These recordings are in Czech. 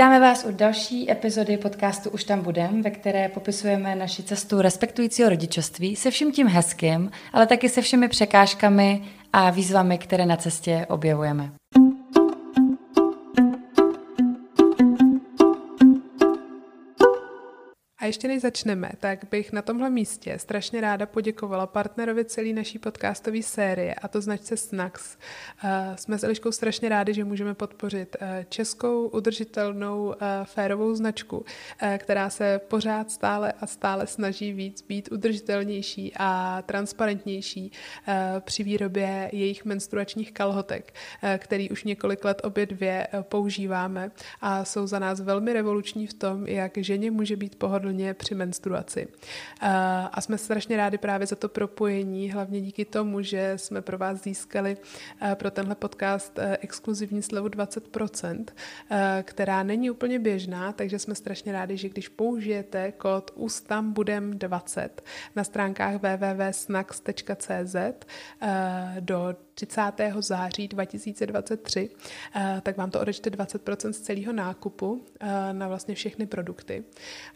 Vítáme vás u další epizody podcastu Už tam budem, ve které popisujeme naši cestu respektujícího rodičovství se vším tím hezkým, ale taky se všemi překážkami a výzvami, které na cestě objevujeme. Ještě než začneme, tak bych na tomhle místě strašně ráda poděkovala partnerovi celé naší podcastové série, a to značce Snax. Uh, jsme s Eliškou strašně rádi, že můžeme podpořit uh, českou udržitelnou uh, férovou značku, která se pořád stále a stále snaží víc být udržitelnější a transparentnější při výrobě jejich menstruačních kalhotek, který už několik let obě dvě používáme a jsou za nás velmi revoluční v tom, jak ženě může být pohodlně hlavně při menstruaci. A jsme strašně rádi právě za to propojení, hlavně díky tomu, že jsme pro vás získali pro tenhle podcast exkluzivní slevu 20%, která není úplně běžná, takže jsme strašně rádi, že když použijete kód USTAMBUDEM20 na stránkách www.snax.cz do 30. září 2023, eh, tak vám to odečte 20% z celého nákupu eh, na vlastně všechny produkty.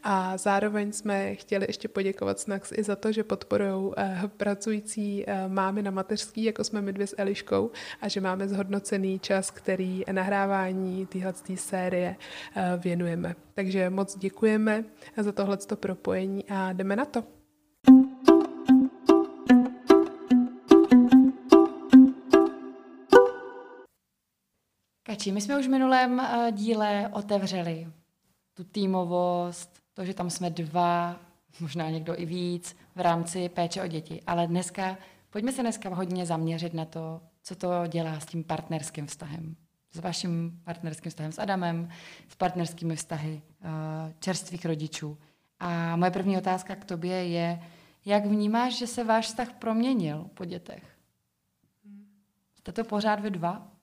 A zároveň jsme chtěli ještě poděkovat Snax i za to, že podporují eh, pracující mámy na mateřský, jako jsme my dvě s Eliškou, a že máme zhodnocený čas, který nahrávání téhle série věnujeme. Takže moc děkujeme za tohleto propojení a jdeme na to. Kači, my jsme už v minulém uh, díle otevřeli tu týmovost, to, že tam jsme dva, možná někdo i víc, v rámci péče o děti. Ale dneska, pojďme se dneska hodně zaměřit na to, co to dělá s tím partnerským vztahem. S vaším partnerským vztahem s Adamem, s partnerskými vztahy uh, čerstvých rodičů. A moje první otázka k tobě je, jak vnímáš, že se váš vztah proměnil po dětech? Jste to pořád vy dva?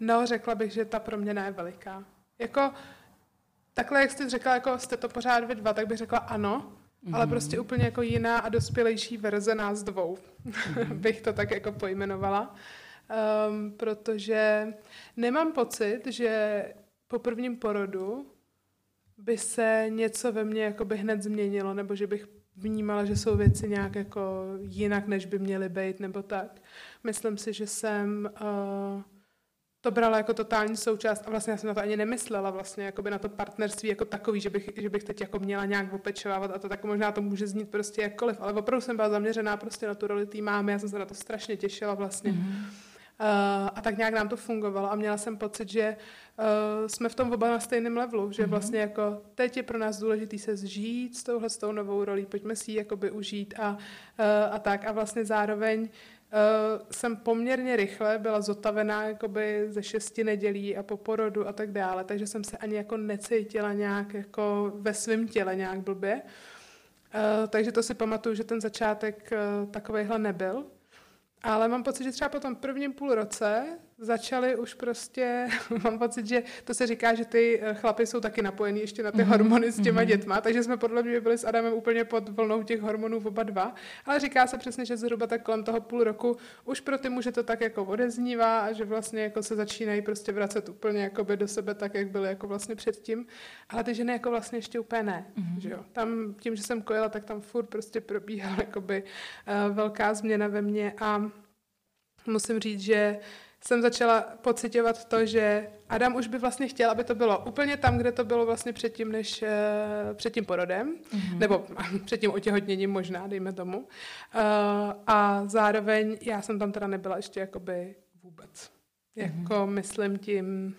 No, řekla bych, že ta proměna je veliká. Jako, takhle, jak jste řekla, jako jste to pořád vy dva, tak bych řekla ano, mm-hmm. ale prostě úplně jako jiná a dospělejší verze nás dvou, mm-hmm. bych to tak jako pojmenovala. Um, protože nemám pocit, že po prvním porodu by se něco ve mně jako by hned změnilo, nebo že bych vnímala, že jsou věci nějak jako jinak, než by měly být, nebo tak. Myslím si, že jsem uh, to brala jako totální součást a vlastně já jsem na to ani nemyslela vlastně jako by na to partnerství jako takový, že bych, že bych teď jako měla nějak opečovávat a to tak možná to může znít prostě jakkoliv, ale opravdu jsem byla zaměřená prostě na tu roli té mámy, já jsem se na to strašně těšila vlastně. Mm-hmm. Uh, a tak nějak nám to fungovalo a měla jsem pocit, že uh, jsme v tom oba na stejném levelu, že mm-hmm. vlastně jako teď je pro nás důležité se zžít s touhle s tou novou rolí, pojďme si ji jakoby užít a, uh, a tak a vlastně zároveň Uh, jsem poměrně rychle byla zotavená jakoby ze šesti nedělí a po porodu a tak dále, takže jsem se ani jako necítila nějak jako ve svém těle nějak blbě. Uh, takže to si pamatuju, že ten začátek uh, takovejhle nebyl. Ale mám pocit, že třeba po tom prvním půl roce začaly už prostě, mám pocit, že to se říká, že ty eh, chlapy jsou taky napojení ještě na ty mm-hmm. hormony s těma mm-hmm. dětma, takže jsme podle mě byli s Adamem úplně pod vlnou těch hormonů oba dva, ale říká se přesně, že zhruba tak kolem toho půl roku už pro ty muže to tak jako odeznívá a že vlastně jako se začínají prostě vracet úplně jako by do sebe tak, jak byly jako vlastně předtím, ale ty ženy jako vlastně ještě úplně ne, mm-hmm. že jo. Tam tím, že jsem kojila, tak tam furt prostě probíhala jakoby uh, velká změna ve mně a musím říct, že jsem začala pocitovat to, že Adam už by vlastně chtěl, aby to bylo úplně tam, kde to bylo vlastně předtím, než uh, před tím porodem, mm-hmm. nebo před tím otěhotněním možná, dejme tomu. Uh, a zároveň já jsem tam teda nebyla ještě jakoby vůbec. Mm-hmm. Jako myslím tím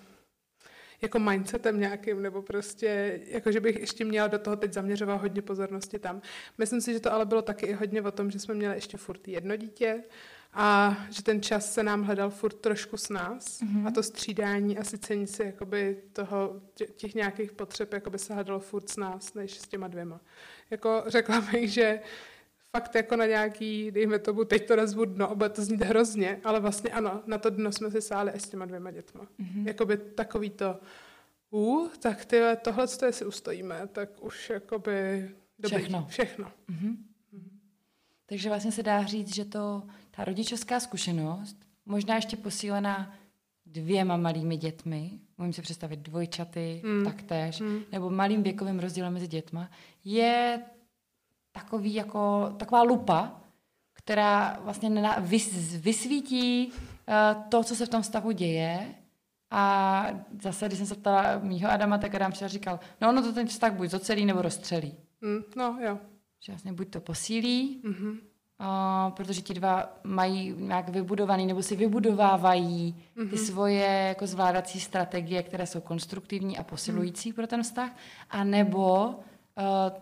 jako mindsetem nějakým, nebo prostě, jako že bych ještě měla do toho teď zaměřovat hodně pozornosti tam. Myslím si, že to ale bylo taky i hodně o tom, že jsme měli ještě furt jedno dítě, a že ten čas se nám hledal furt trošku s nás mm-hmm. a to střídání a cení si jakoby toho, těch nějakých potřeb jakoby se hledalo furt s nás, než s těma dvěma. Jako řekla bych, že fakt jako na nějaký, dejme tomu, teď to nazvu dno, oba to znít hrozně, ale vlastně ano, na to dno jsme si sáli i s těma dvěma dětma. Mm-hmm. Jakoby takový to, uh, tak ty, tohle, co si ustojíme, tak už jakoby dobrý. Všechno. Všechno. Mm-hmm. Mm-hmm. Takže vlastně se dá říct, že to ta rodičovská zkušenost, možná ještě posílená dvěma malými dětmi, můžeme si představit dvojčaty, mm. taktéž, mm. nebo malým věkovým rozdílem mezi dětma, je takový jako, taková lupa, která vlastně vys, vysvítí uh, to, co se v tom vztahu děje. A zase, když jsem se ptala mýho Adama, tak Adam přišel říkal, no ono to ten vztah buď zocelí nebo rozstřelí. Mm, no, jo. Že vlastně buď to posílí, mm-hmm. Uh, protože ti dva mají nějak vybudovaný, nebo si vybudovávají mm-hmm. ty svoje jako zvládací strategie, které jsou konstruktivní a posilující mm. pro ten vztah, a nebo uh,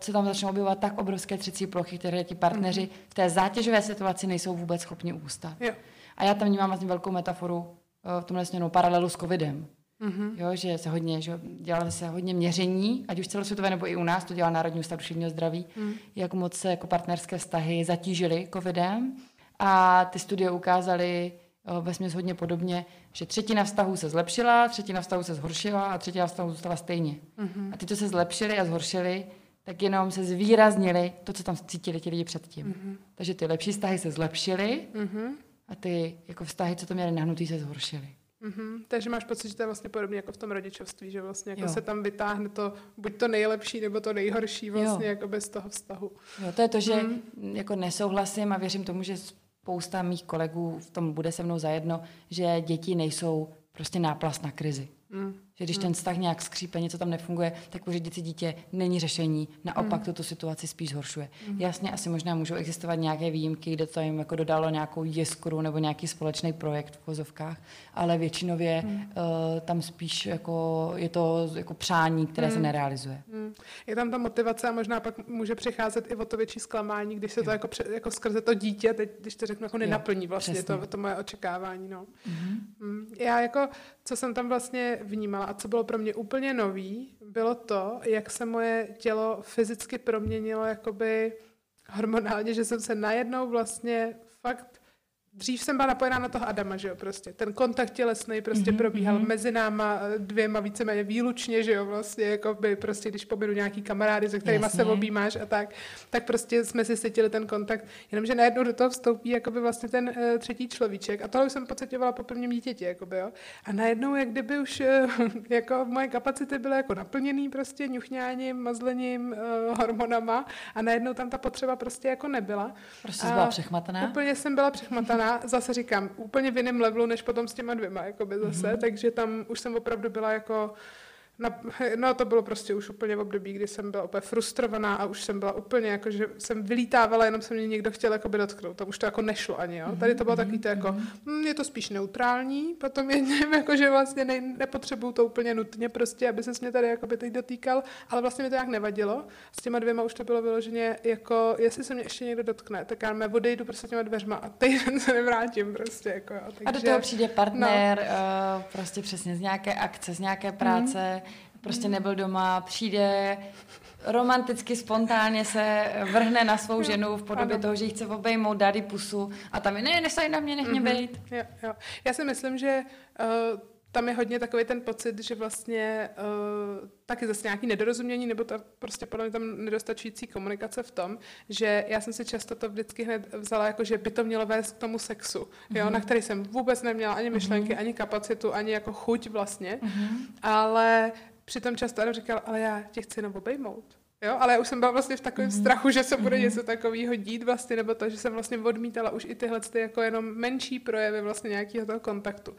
se tam začnou objevovat tak obrovské třecí plochy, které ti partneři mm. v té zátěžové situaci nejsou vůbec schopni ústat. Jo. A já tam vnímám vlastně velkou metaforu uh, v tomhle směru paralelu s covidem. Mm-hmm. Jo, že se hodně, že dělalo se hodně měření, ať už celosvětové nebo i u nás, to dělá Národní ústav duševního zdraví, mm. jak moc se jako partnerské vztahy zatížily covidem. A ty studie ukázaly uh, ve směs hodně podobně, že třetina vztahů se zlepšila, třetina vztahů se zhoršila a třetina vztahů zůstala stejně. Mm-hmm. A ty, co se zlepšily a zhoršily, tak jenom se zvýraznili to, co tam cítili ti lidi předtím. Mm-hmm. Takže ty lepší vztahy se zlepšily mm-hmm. a ty jako vztahy, co to měly nahnutý, se zhoršily. Mm-hmm. Takže máš pocit, že to je vlastně podobně jako v tom rodičovství, že vlastně jako se tam vytáhne to buď to nejlepší, nebo to nejhorší vlastně jo. jako bez toho vztahu. Jo, to je to, že mm. jako nesouhlasím a věřím tomu, že spousta mých kolegů v tom bude se mnou zajedno, že děti nejsou prostě náplast na krizi. Mm. Že když mm. ten vztah nějak skřípe, něco tam nefunguje, tak pořídit si dítě není řešení, naopak mm. tuto situaci spíš zhoršuje. Mm. Jasně, asi možná můžou existovat nějaké výjimky, kde to jim jako dodalo nějakou jiskru nebo nějaký společný projekt v vozovkách, ale většinově mm. uh, tam spíš jako je to jako přání, které mm. se nerealizuje. Mm. Je tam ta motivace a možná pak může přicházet i o to větší zklamání, když se jo. to jako, jako skrze to dítě, teď, když to řeknu, jako nenaplní vlastně to, to moje očekávání. No. Mm. Mm. Já jako, co jsem tam vlastně vnímala, a co bylo pro mě úplně nový, bylo to, jak se moje tělo fyzicky proměnilo jakoby hormonálně, že jsem se najednou vlastně fakt Dřív jsem byla napojená na toho Adama, že jo, prostě. Ten kontakt tělesný prostě mm-hmm. probíhal mm-hmm. mezi náma eh, dvěma víceméně výlučně, že jo, vlastně, jako by prostě, když pobědu nějaký kamarády, se kterými se objímáš a tak, tak prostě jsme si cítili ten kontakt, jenomže najednou do toho vstoupí jakoby vlastně ten uh, třetí človíček a tohle už jsem pocitovala po prvním dítěti, jakoby, jo. A najednou, jak kdyby už uh, jako moje kapacity byly jako naplněný prostě ňuchňáním, mazlením, uh, hormonama a najednou tam ta potřeba prostě jako nebyla. Prostě byla přechmataná? Úplně jsem byla přechmataná ona zase říkám, úplně v jiném levelu, než potom s těma dvěma, jakoby zase, mm-hmm. takže tam už jsem opravdu byla jako na, no to bylo prostě už úplně v období, kdy jsem byla úplně frustrovaná a už jsem byla úplně jako, že jsem vylítávala, jenom se mě někdo chtěl jako by dotknout. Tam už to jako nešlo ani, jo. Tady to bylo takový to jako, mm, je to spíš neutrální, potom je něm, jako, že vlastně ne, nepotřebuju to úplně nutně prostě, aby se mě tady jako by teď dotýkal, ale vlastně mi to nějak nevadilo. S těma dvěma už to bylo vyloženě jako, jestli se mě ještě někdo dotkne, tak já mě odejdu prostě těma dveřma a týden se nevrátím prostě. Jako, jo. Takže, a do toho přijde partner, no. uh, prostě přesně z nějaké akce, z nějaké práce, mm prostě nebyl doma, přijde romanticky, spontánně se vrhne na svou ženu v podobě ano. toho, že jí chce obejmout, dát jí pusu a tam je, ne, nesaj na mě, nech mě mm-hmm. bejt. Jo, jo. Já si myslím, že uh, tam je hodně takový ten pocit, že vlastně uh, taky zase nějaký nedorozumění, nebo to prostě podle mě tam nedostačující komunikace v tom, že já jsem si často to vždycky hned vzala jako, že by to mělo vést k tomu sexu, mm-hmm. jo, mhm. na který jsem vůbec neměla ani myšlenky, mm-hmm. ani kapacitu, ani jako chuť vlastně, mm-hmm. ale Přitom často Adam říkal, ale já tě chci jenom obejmout. Jo, ale já už jsem byla vlastně v takovém mm-hmm. strachu, že se bude mm-hmm. něco takového dít vlastně, nebo to, že jsem vlastně odmítala už i tyhle ty jako jenom menší projevy vlastně nějakého toho kontaktu, uh,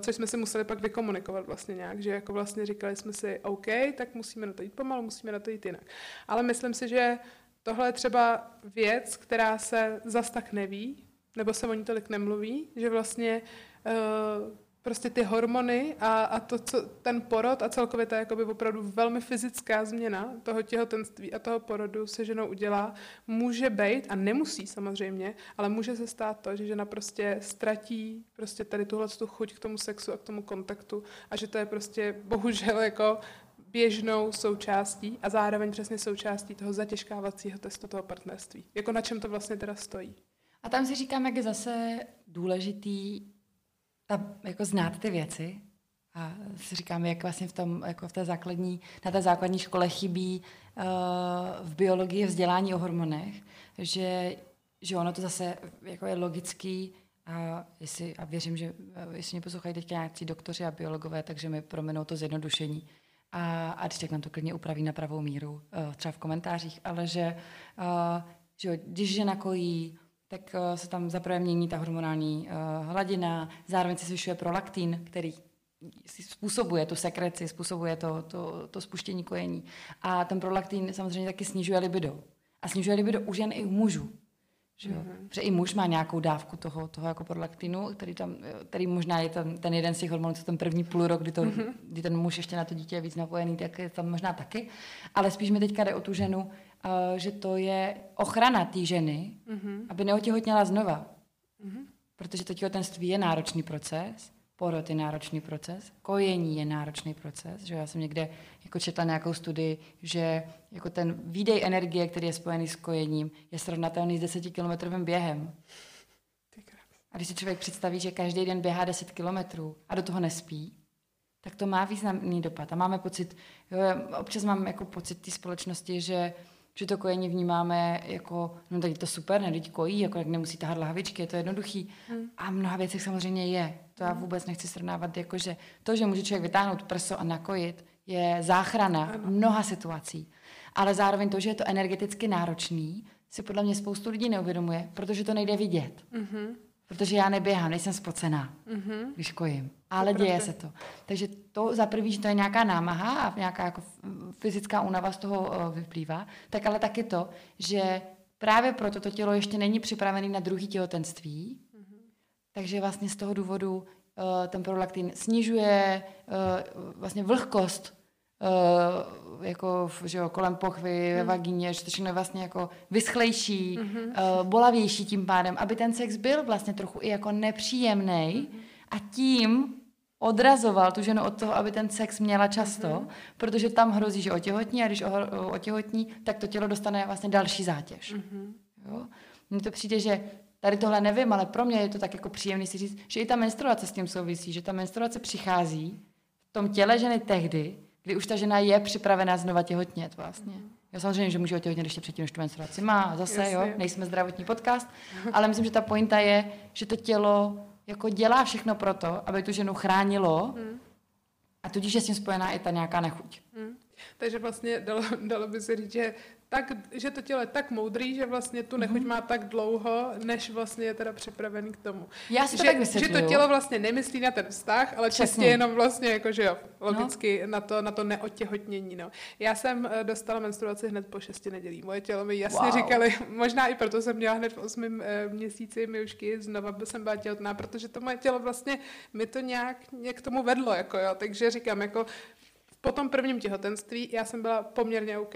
což jsme si museli pak vykomunikovat vlastně nějak, že jako vlastně říkali jsme si, OK, tak musíme na to jít pomalu, musíme na to jít jinak. Ale myslím si, že tohle je třeba věc, která se zas tak neví, nebo se o ní tolik nemluví, že vlastně uh, prostě ty hormony a, a to, co ten porod a celkově ta jakoby opravdu velmi fyzická změna toho těhotenství a toho porodu se ženou udělá, může být, a nemusí samozřejmě, ale může se stát to, že žena prostě ztratí prostě tady tuhle tu chuť k tomu sexu a k tomu kontaktu a že to je prostě bohužel jako běžnou součástí a zároveň přesně součástí toho zatěžkávacího testu toho partnerství. Jako na čem to vlastně teda stojí. A tam si říkám, jak je zase důležitý ta, jako znát ty věci a si říkám, jak vlastně v, tom, jako v té základní, na té základní škole chybí uh, v biologii vzdělání o hormonech, že, že ono to zase jako je logický a, jestli, a věřím, že eh, jestli mě poslouchají teď nějaký doktoři a biologové, takže mi prominou to zjednodušení. A, a když tak nám to klidně upraví na pravou míru, uh, třeba v komentářích, ale že, uh, že když žena kojí, tak uh, se tam zaprvé mění ta hormonální uh, hladina, zároveň se zvyšuje prolaktin, který způsobuje tu sekreci, způsobuje to, to, to spuštění kojení. A ten prolaktin samozřejmě taky snižuje libido. A snižuje libido u žen i u mužů. Že jo? Mm-hmm. Protože i muž má nějakou dávku toho, toho jako prolaktinu, který, tam, který možná je ten, ten jeden z těch hormonů, co ten první půl rok, kdy, to, mm-hmm. kdy ten muž ještě na to dítě je víc napojený, tak je tam možná taky. Ale spíš mi teďka jde o tu ženu, že to je ochrana té ženy, mm-hmm. aby neotěhotněla znova. Mm-hmm. Protože to těhotenství je náročný proces porod je náročný proces, kojení je náročný proces, že já jsem někde jako četla nějakou studii, že jako ten výdej energie, který je spojený s kojením, je srovnatelný s desetikilometrovým během. A když si člověk představí, že každý den běhá 10 kilometrů a do toho nespí, tak to má významný dopad. A máme pocit, jo, občas mám jako pocit té společnosti, že že to kojení vnímáme jako, no tady to super, ne, teď kojí, jako jak nemusí tahat lahavičky, je to jednoduchý. Hmm. A mnoha věcech samozřejmě je. To já vůbec nechci srovnávat, jako že to, že může člověk vytáhnout prso a nakojit, je záchrana ano. mnoha situací. Ale zároveň to, že je to energeticky náročný, si podle mě spoustu lidí neuvědomuje, protože to nejde vidět. Mm-hmm. Protože já neběhám, nejsem spocená, mm-hmm. když kojím. Ale děje se to. Takže to za prvý, že to je nějaká námaha a nějaká jako fyzická únava z toho uh, vyplývá, tak ale taky to, že právě proto to tělo ještě není připravené na druhý těhotenství, mm-hmm. takže vlastně z toho důvodu uh, ten prolaktin snižuje uh, vlastně vlhkost Uh, jako že jo, kolem pochvy, hmm. ve vagíně, že to všechno je vlastně jako vyschlejší, hmm. uh, bolavější tím pádem, aby ten sex byl vlastně trochu i jako nepříjemný hmm. a tím odrazoval tu ženu od toho, aby ten sex měla často, hmm. protože tam hrozí, že otěhotní a když otěhotní, tak to tělo dostane vlastně další zátěž. Hmm. Jo? Mně to přijde, že tady tohle nevím, ale pro mě je to tak jako příjemný si říct, že i ta menstruace s tím souvisí, že ta menstruace přichází v tom těle ženy tehdy, kdy už ta žena je připravená znova těhotnět vlastně. Já samozřejmě, že může otěhotnět ještě předtím, než tu menstruaci má, zase, Jasně. jo, nejsme zdravotní podcast, ale myslím, že ta pointa je, že to tělo jako dělá všechno pro to, aby tu ženu chránilo hmm. a tudíž je s tím spojená i ta nějaká nechuť. Hmm. Takže vlastně dalo, dalo by se říct, že tak, že to tělo je tak moudrý, že vlastně tu nechuť mm-hmm. má tak dlouho, než vlastně je teda připravený k tomu. Já si to že, tak že to tělo vlastně nemyslí na ten vztah, ale Přesně. čistě jenom vlastně jako, že jo, logicky no. na, to, na to neotěhotnění. No. Já jsem eh, dostala menstruaci hned po šesti nedělí. Moje tělo mi jasně wow. říkali, možná i proto jsem měla hned v osmém e, měsíci myušky, znova jsem byla těhotná, protože to moje tělo vlastně mi to nějak, nějak k tomu vedlo, jako jo. Takže říkám, jako po tom prvním těhotenství já jsem byla poměrně OK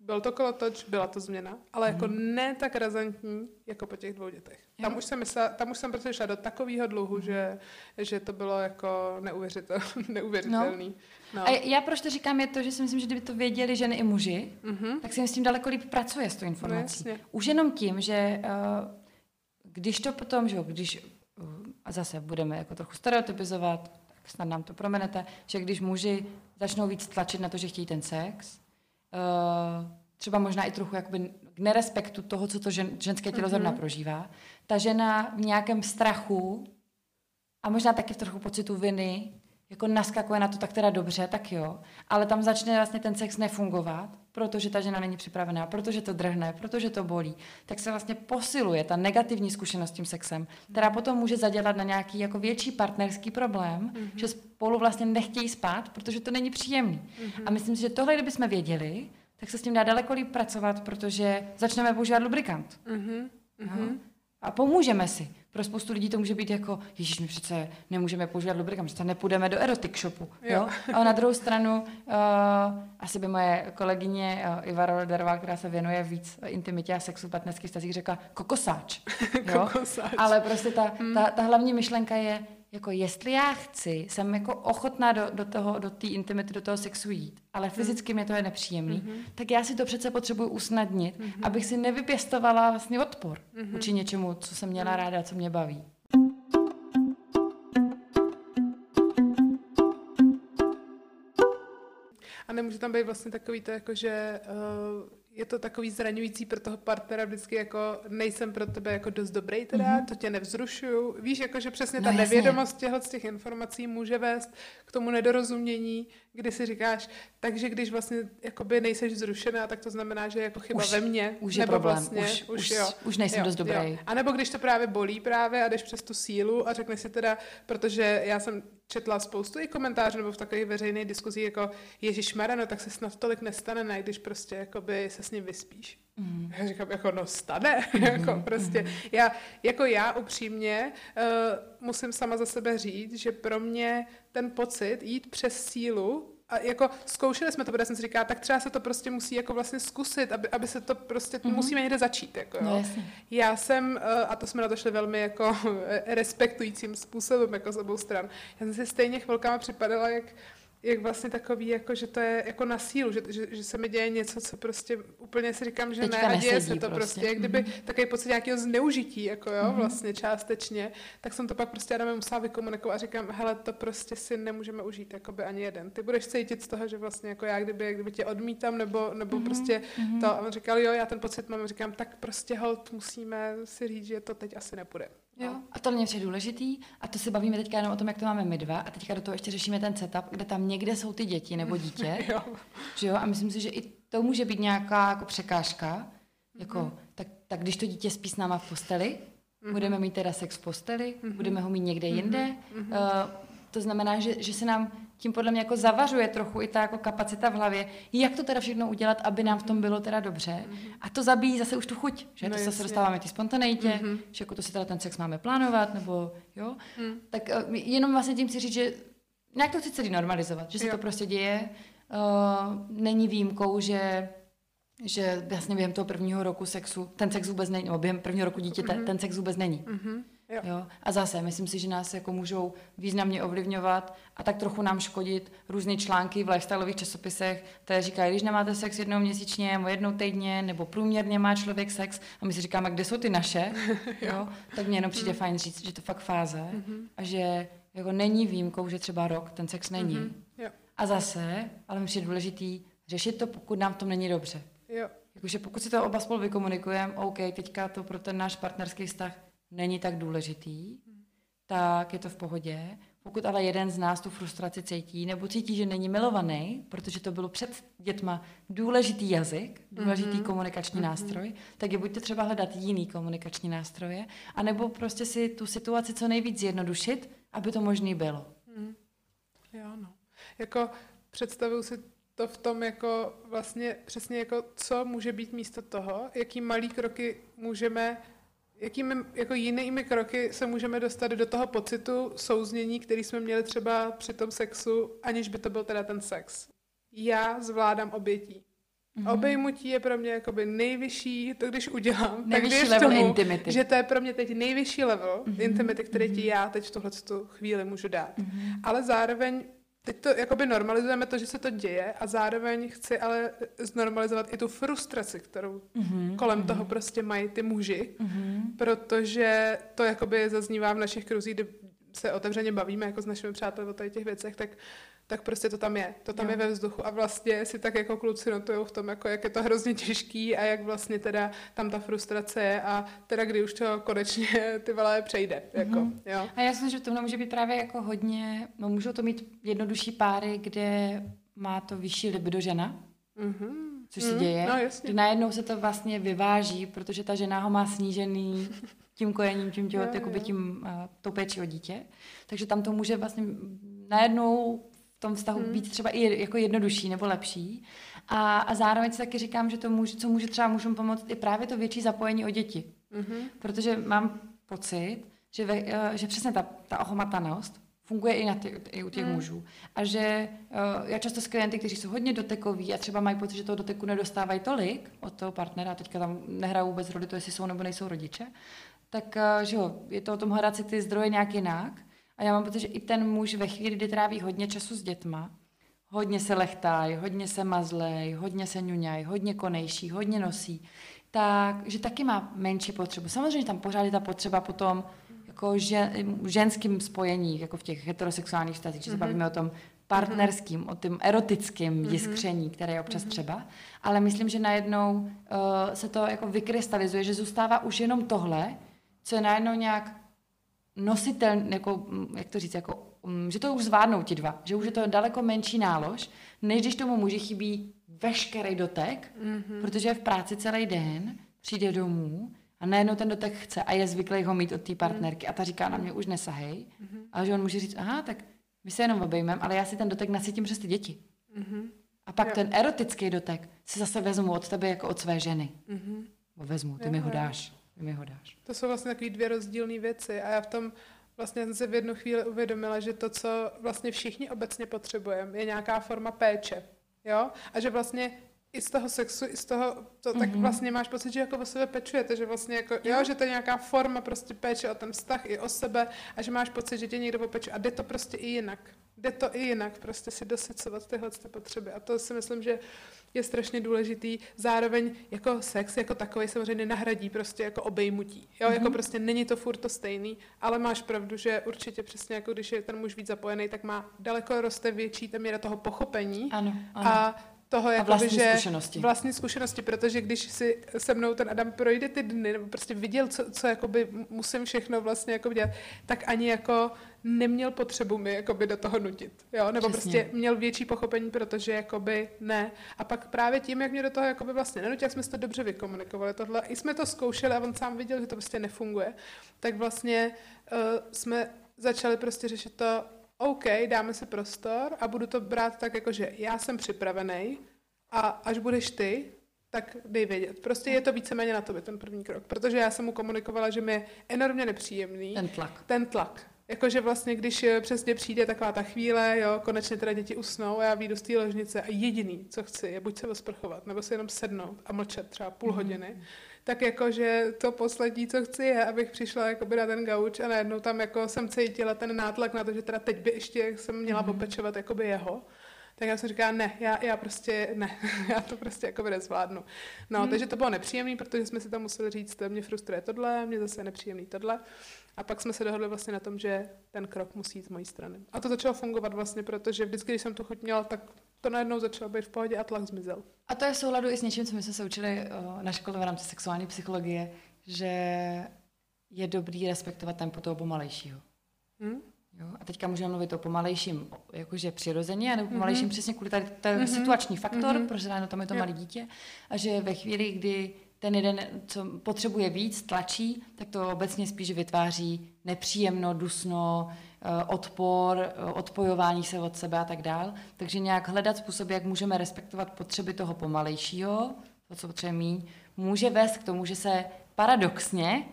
byl to kolotoč, byla to změna, ale jako mm. ne tak razantní, jako po těch dvou dětech. Tam už, jsem myslela, tam už jsem prostě šla do takového dluhu, mm. že, že to bylo jako neuvěřitel, neuvěřitelný. No. No. A já proč to říkám je to, že si myslím, že kdyby to věděli ženy i muži, mm-hmm. tak si s tím daleko líp pracuje s tou informací. No, už jenom tím, že uh, když to potom, že když uh, a zase budeme jako trochu stereotypizovat, tak snad nám to promenete, že když muži začnou víc tlačit na to, že chtějí ten sex, uh, třeba možná i trochu jakoby k nerespektu toho, co to žen, ženské tělo mm-hmm. zrovna prožívá. Ta žena v nějakém strachu a možná taky v trochu pocitu viny jako naskakuje na to tak teda dobře, tak jo, ale tam začne vlastně ten sex nefungovat, protože ta žena není připravená, protože to drhne, protože to bolí, tak se vlastně posiluje ta negativní zkušenost s tím sexem, která potom může zadělat na nějaký jako větší partnerský problém, mm-hmm. že spolu vlastně nechtějí spát, protože to není příjemný. Mm-hmm. A myslím si, že tohle, kdybychom věděli, tak se s tím dá daleko líp pracovat, protože začneme používat lubrikant. Mm-hmm. Mm-hmm. A pomůžeme si. Pro spoustu lidí to může být jako, ježíš, my přece nemůžeme používat lubrikant, přece nepůjdeme do erotik shopu. Jo. jo? A na druhou stranu, uh, asi by moje kolegyně uh, Iva Rolderová, která se věnuje víc intimitě a sexu v partnerských stazích, řekla kokosáč. Jo? kokosáč. Ale prostě ta, hmm. ta, ta hlavní myšlenka je, jako jestli já chci, jsem jako ochotná do, do toho, do té intimity, do toho sexu jít, ale mhm. fyzicky mě to je nepříjemný, mm-hmm. tak já si to přece potřebuji usnadnit, mm-hmm. abych si nevypěstovala vlastně odpor mm-hmm. vůči něčemu, co jsem měla mhm. ráda, co mě baví. A nemůže tam být vlastně takový to, jako že uh, je to takový zraňující pro toho partnera vždycky jako nejsem pro tebe jako dost dobrý teda, mm-hmm. to tě nevzrušuju. Víš, jako že přesně No ta jasně. nevědomost těchto z těch informací může vést k tomu nedorozumění, kdy si říkáš, takže když vlastně jakoby nejseš vzrušená, tak to znamená, že je jako chyba Už- ve mně. už je nebo problém, Vlastně, už- už- jo. už nejsem dost dobrý. A nebo když to právě bolí právě a jdeš přes tu sílu a řekneš si teda, protože já jsem četla spoustu i komentářů nebo v takových veřejných diskuzích jako Ježíš no tak se snad tolik nestane, ne, když prostě jakoby se s ním vyspíš. Mm. Já říkám, jako no stane, mm. jako prostě. Já, jako já upřímně uh, musím sama za sebe říct, že pro mě ten pocit jít přes sílu a jako zkoušeli jsme to, protože jsem si říkala, tak třeba se to prostě musí jako vlastně zkusit, aby, aby se to prostě, mm-hmm. musíme někde začít. Jako, jo. No jasně. Já jsem, eh, a to jsme na to šli velmi jako respektujícím způsobem, jako z obou stran, já jsem si stejně chvilkama připadala, jak, jak vlastně takový, jako, že to je jako na sílu, že, že, že se mi děje něco, co prostě úplně si říkám, že Teďka ne, a děje se to prostě, prostě. jak kdyby Mhm. takový pocit nějakého zneužití, jako jo, vlastně částečně, tak jsem to pak prostě Adame musela vykomunikovat a říkám, hele, to prostě si nemůžeme užít, jakoby ani jeden. Ty budeš cítit z toho, že vlastně jako já, kdyby, jak kdyby tě odmítám, nebo, nebo Mhm, prostě to, a on říkal, jo, já ten pocit mám, říkám, tak prostě hold, musíme si říct, že to teď asi nepůjde. Jo. A to mě přijde důležitý a to se bavíme teďka jenom o tom, jak to máme my dva a teďka do toho ještě řešíme ten setup, kde tam někde jsou ty děti nebo dítě, Jo. že jo, a myslím si, že i to může být nějaká jako překážka, jako, Mhm. tak, tak když to dítě spí s náma v posteli, budeme mít teda sex v posteli, Mhm. budeme ho mít někde jinde, uh, to znamená, že, že se nám tím podle mě jako zavařuje trochu i ta jako kapacita v hlavě, jak to teda všechno udělat, aby nám v tom bylo teda dobře. A to zabíjí zase už tu chuť, že No to jasně. zase dostáváme ty spontaneitě, Mhm. že jako to si teda ten sex máme plánovat, nebo jo. Hmm. Tak uh, jenom vlastně tím si říct, že nějak to chci celý normalizovat, že se Jo. to prostě děje. Uh, není výjimkou, že že vlastně během toho prvního roku sexu, ten sex vůbec není, nebo během prvního roku dítěte, Mhm. ten sex vůbec není. Mhm. Jo. Jo? A zase, myslím si, že nás jako můžou významně ovlivňovat a tak trochu nám škodit různé články v lifestyleových časopisech, které říkají, když nemáte sex jednou měsíčně nebo jednou týdně, nebo průměrně má člověk sex, a my si říkáme, kde jsou ty naše, jo? tak mně jenom přijde fajn říct, že to fakt fáze a že jako není výjimkou, že třeba rok ten sex není. Mhm. Jo. A zase, ale mi přijde důležitý řešit to, pokud nám v tom není dobře. Jo. Jakože pokud si to oba spolu vykomunikujeme, OK, teďka to pro ten náš partnerský vztah není tak důležitý, tak je to v pohodě. Pokud ale jeden z nás tu frustraci cítí, nebo cítí, že není milovaný, protože to bylo před dětma důležitý jazyk, důležitý mm-hmm. komunikační mm-hmm. nástroj, tak je buďte třeba hledat jiný komunikační nástroje, anebo prostě si tu situaci co nejvíc zjednodušit, aby to možný bylo. Jo, no. Jako představuju si to v tom jako vlastně přesně jako co může být místo toho, jaký malý kroky můžeme, jakými jako jinými kroky se můžeme dostat do toho pocitu souznění, který jsme měli třeba při tom sexu, aniž by to byl teda ten sex. Já zvládám obětí. Mm-hmm. Obejmutí je pro mě jakoby nejvyšší, to když udělám, Nejvyšší tak level tomu, intimity. že to je pro mě teď nejvyšší level mm-hmm. intimity, který ti já teď v tuhle tu chvíli můžu dát. Mm-hmm. Ale zároveň teď to jakoby normalizujeme to, že se to děje a zároveň chci ale znormalizovat i tu frustraci, kterou mm-hmm. kolem mm-hmm. toho prostě mají ty muži, mm-hmm. protože to jakoby zaznívá v našich kruzích, kdy se otevřeně bavíme jako s našimi přáteli o těch věcech, tak tak prostě to tam je. To tam Jo. je ve vzduchu a vlastně si tak jako kluci notujou v tom, jako jak je to hrozně těžký a jak vlastně teda tam ta frustrace je a teda kdy už to konečně ty vole přejde. Jako, Mhm. jo. A já si myslím, že v tomhle může být právě jako hodně, no můžou to mít jednodušší páry, kde má to vyšší libido žena, Mhm. což se Mhm. děje, No kdy jasně. najednou se to vlastně vyváží, protože ta žena ho má snížený tím kojením, tím těhot, Jo, jo. tím uh, tou péči o dítě. Takže tam to může vlastně najednou tom vztahu Mhm. být třeba i jako jednodušší nebo lepší. A, a zároveň si taky říkám, že to může, co může třeba mužům pomoct, i právě to větší zapojení o děti. Mhm. Protože mám pocit, že, ve, eh, že přesně ta, ta ohomatanost funguje i, na ty, i u těch Mm. mužů. A že eh, já často s klienty, kteří jsou hodně dotekoví a třeba mají pocit, že toho doteku nedostávají tolik od toho partnera, teďka tam nehrajou vůbec roli to, jestli jsou nebo nejsou rodiče, tak eh, že jo, je to o tom hledat si ty zdroje nějak jinak. A já mám pocit, že i ten muž ve chvíli, kdy tráví hodně času s dětma, hodně se lechtají, hodně se mazlej, hodně se ňuňají, hodně konejší, hodně nosí, tak, že taky má menší potřebu. Samozřejmě tam pořád je ta potřeba potom jako žen, ženským spojení, jako v těch heterosexuálních vztazích, že se Mhm. bavíme o tom partnerským, o tom erotickém jiskření, které je občas třeba, ale myslím, že najednou uh, se to jako vykrystalizuje, že zůstává už jenom tohle, co je najednou nějak nositel, jako, mm, jak to říct, jako, um, že to už zvládnou ti dva, že už je to daleko menší nálož, než když tomu muži chybí veškerý dotek, mm-hmm. protože je v práci celý den, přijde domů a najednou ten dotek chce a je zvyklý ho mít od té partnerky a ta říká na mě už nesahej, mm-hmm. ale že on může říct, aha, tak my se jenom obejmeme, ale já si ten dotek nasytím přes ty děti. Mm-hmm. A pak jo. ten erotický dotek si zase vezmu od tebe jako od své ženy. Mm-hmm. Vezmu, ty jo, mi ho dáš. Mi ho dáš. To jsou vlastně takové dvě rozdílné věci a já v tom vlastně jsem se v jednu chvíli uvědomila, že to, co vlastně všichni obecně potřebujeme, je nějaká forma péče. Jo? A že vlastně i z toho sexu, i z toho, to, mm-hmm. tak mhm. vlastně máš pocit, že jako o sebe pečujete, že vlastně jako, jo, že to je nějaká forma prostě péče o ten vztah i o sebe a že máš pocit, že tě někdo opečuje a jde to prostě i jinak. Jde to i jinak, prostě si dosycovat tyhle ty potřeby a to si myslím, že je strašně důležitý. Zároveň jako sex jako takový samozřejmě nenahradí prostě jako obejmutí. Jo, mm-hmm. jako mhm. prostě není to furt to stejný, ale máš pravdu, že určitě přesně jako když je ten muž víc zapojený, tak má daleko roste větší ta míra toho pochopení. Ano, ano. A toho, jako vlastní že zkušenosti. vlastní zkušenosti, protože když si se mnou ten Adam projde ty dny, nebo prostě viděl, co, co jakoby musím všechno vlastně jako dělat, tak ani jako neměl potřebu mi jakoby do toho nutit, jo, nebo Přesně. prostě měl větší pochopení, protože jakoby ne. A pak právě tím, jak mě do toho jakoby vlastně nenutil, jak jsme to dobře vykomunikovali tohle, i jsme to zkoušeli a on sám viděl, že to prostě nefunguje, tak vlastně uh, jsme začali prostě řešit to, OK, dáme si prostor a budu to brát tak, jako že já jsem připravený a až budeš ty, tak dej vědět. Prostě je to víceméně na tobě ten první krok, protože já jsem mu komunikovala, že mi je enormně nepříjemný. Ten tlak. Ten tlak. Jakože vlastně, když eh, přesně přijde taková ta chvíle, jo, konečně teda děti usnou a já vyjdu z té ložnice a jediný, co chci, je buď se osprchovat, nebo si jenom sednout a mlčet třeba půl mm-hmm. hodiny, tak jakože to poslední, co chci, je, abych přišla jakoby na ten gauč a najednou tam jako jsem cítila ten nátlak na to, že teda teď by ještě jsem měla mm-hmm. opečovat jakoby jeho. Tak já jsem říkala, ne, já, já prostě, ne, já to prostě jako nezvládnu. No, hmm. takže to bylo nepříjemné, protože jsme si tam museli říct, mě frustruje tohle, mě zase nepříjemný tohle. A pak jsme se dohodli vlastně na tom, že ten krok musí jít z mojí strany. A to začalo fungovat vlastně, protože vždycky, když jsem to chuť měla, tak to najednou začalo být v pohodě a tlak zmizel. A to je v souladu i s něčím, co my jsme se učili na škole v rámci sexuální psychologie, že je dobrý respektovat tempo toho pomalejšího. Hmm? Jo? A teďka můžeme mluvit o pomalejším, jakože přirozeně, nebo pomalejším mm-hmm. přesně kvůli tady ten mm-hmm. situační faktor, mm-hmm. protože na tom je to malé dítě, a že ve chvíli, kdy ten jeden, co potřebuje víc, tlačí, tak to obecně spíš vytváří nepříjemno, dusno, eh, odpor, eh, odpojování se od sebe a tak dál. Takže nějak hledat způsoby, jak můžeme respektovat potřeby toho pomalejšího, to, co potřebuje mít, může vést k tomu, že se paradoxně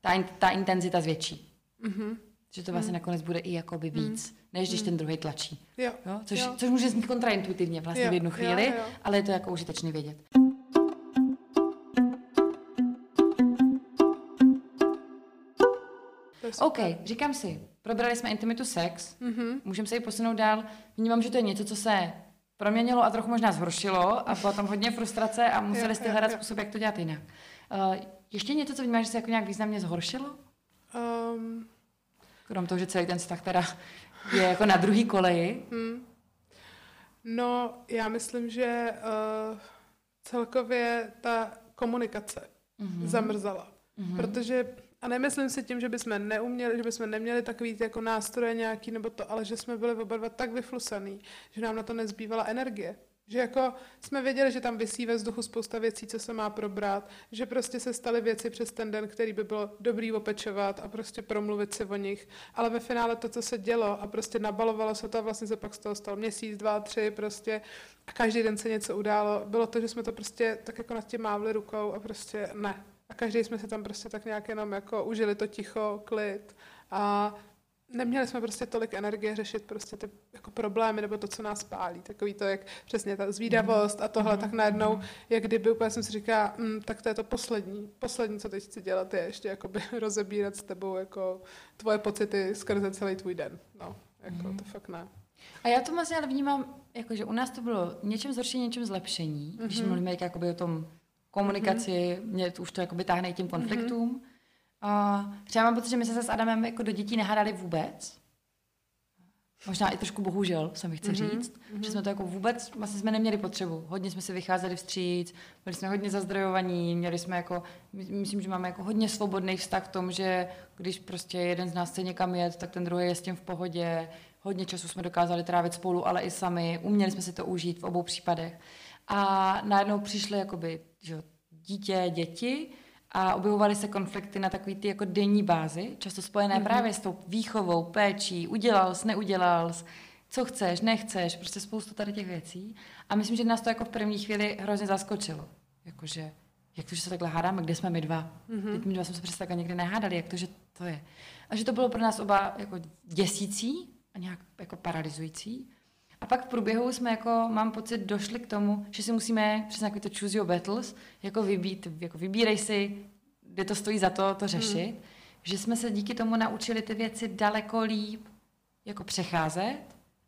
ta, ta intenzita zvětší. Mm-hmm. Že to vlastně mm. nakonec bude i jakoby víc, mm. než když mm. ten druhý tlačí. Jo. Jo? Což, jo. což může znít kontraintuitivně vlastně jo. v jednu chvíli, jo, jo. ale je to jako užitečný vědět. OK, říkám si, probrali jsme intimitu sex, mm-hmm. můžeme se i posunout dál. Vnímám, že to je něco, co se proměnilo a trochu možná zhoršilo a bylo tam hodně frustrace a museli jste hledat způsob, jak to dělat jinak. Uh, ještě něco, co vnímáš, že se jako nějak významně zhoršilo? Um, Krom toho, že celý ten vztah teda je jako na druhý koleji. Hmm. No, já myslím, že uh, celkově ta komunikace mm-hmm. zamrzala. Mm-hmm. Protože, a nemyslím si tím, že bychom neuměli, že bychom neměli takový jako nástroje nějaký nebo to, ale že jsme byli oba dva tak vyflusaný, že nám na to nezbývala energie. Že jako jsme věděli, že tam vysí ve vzduchu spousta věcí, co se má probrat, že prostě se staly věci přes ten den, který by bylo dobrý opečovat a prostě promluvit si o nich. Ale ve finále to, co se dělo a prostě nabalovalo se to a vlastně se pak z toho stalo měsíc, dva, tři prostě a každý den se něco událo, bylo to, že jsme to prostě tak jako nad tím mávli rukou a prostě ne. A každý jsme se tam prostě tak nějak jenom jako užili to ticho, klid a neměli jsme prostě tolik energie řešit prostě ty jako problémy nebo to, co nás pálí. Takový to, jak přesně ta zvídavost a tohle, mm. tak najednou, jak kdyby úplně jsem si říká, mm, tak to je to poslední. Poslední, co teď chci dělat, je ještě jakoby rozebírat s tebou jako tvoje pocity skrze celý tvůj den. No, jako mm. to fakt ne. A já to vlastně ale vnímám, jako, že u nás to bylo něčem zhoršení, něčem zlepšení. Mm-hmm. Když mhm. mluvíme jakoby o tom komunikaci, mm-hmm. mě to už to jakoby táhne tím konfliktům. Mm-hmm. Uh, třeba mám pocit, že my se s Adamem jako do dětí nehádali vůbec. možná i trošku bohužel, se mi chce Mhm, mm-hmm. říct, mm-hmm. že jsme to jako vůbec, vlastně jsme neměli potřebu. Hodně jsme si vycházeli vstříc, byli jsme hodně zazdrojovaní, měli jsme jako, my- myslím, že máme jako hodně svobodný vztah v tom, že když prostě jeden z nás chce někam jet, tak ten druhý je s tím v pohodě. Hodně času jsme dokázali trávit spolu, ale i sami. Uměli jsme si to užít v obou případech. A najednou přišly jakoby, že dítě, děti a objevovaly se konflikty na takový ty jako denní bázi, často spojené mm-hmm. právě s tou výchovou, péčí, udělal jsi, neudělal jsi, co chceš, nechceš, prostě spoustu tady těch věcí. A myslím, že nás to jako v první chvíli hrozně zaskočilo. Jakože, jak to, že se takhle hádáme, kde jsme my dva? Mm-hmm. Teď my dva jsme se přece takhle někdy nehádali, jak to, že to je. A že to bylo pro nás oba jako děsící a nějak jako paralizující. A pak v průběhu jsme jako, mám pocit, došli k tomu, že si musíme, přesně jako to choose your battles, jako, vybít, jako vybírej si, kde to stojí za to, to řešit. Hmm. Že jsme se díky tomu naučili ty věci daleko líp jako přecházet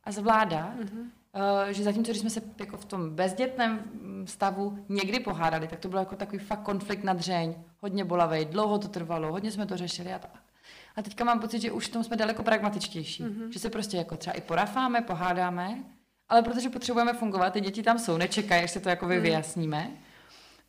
a zvládat. Hmm. Uh, že zatímco, když jsme se jako v tom bezdětném mm, stavu někdy pohádali, tak to bylo jako takový fakt konflikt na dřeň, hodně bolavý, dlouho to trvalo, hodně jsme to řešili a tak. A teďka mám pocit, že už v tom jsme daleko pragmatičtější. Mm-hmm. Že se prostě jako třeba i porafáme, pohádáme, ale protože potřebujeme fungovat, ty děti tam jsou, nečekají, až se to jako vy vyjasníme,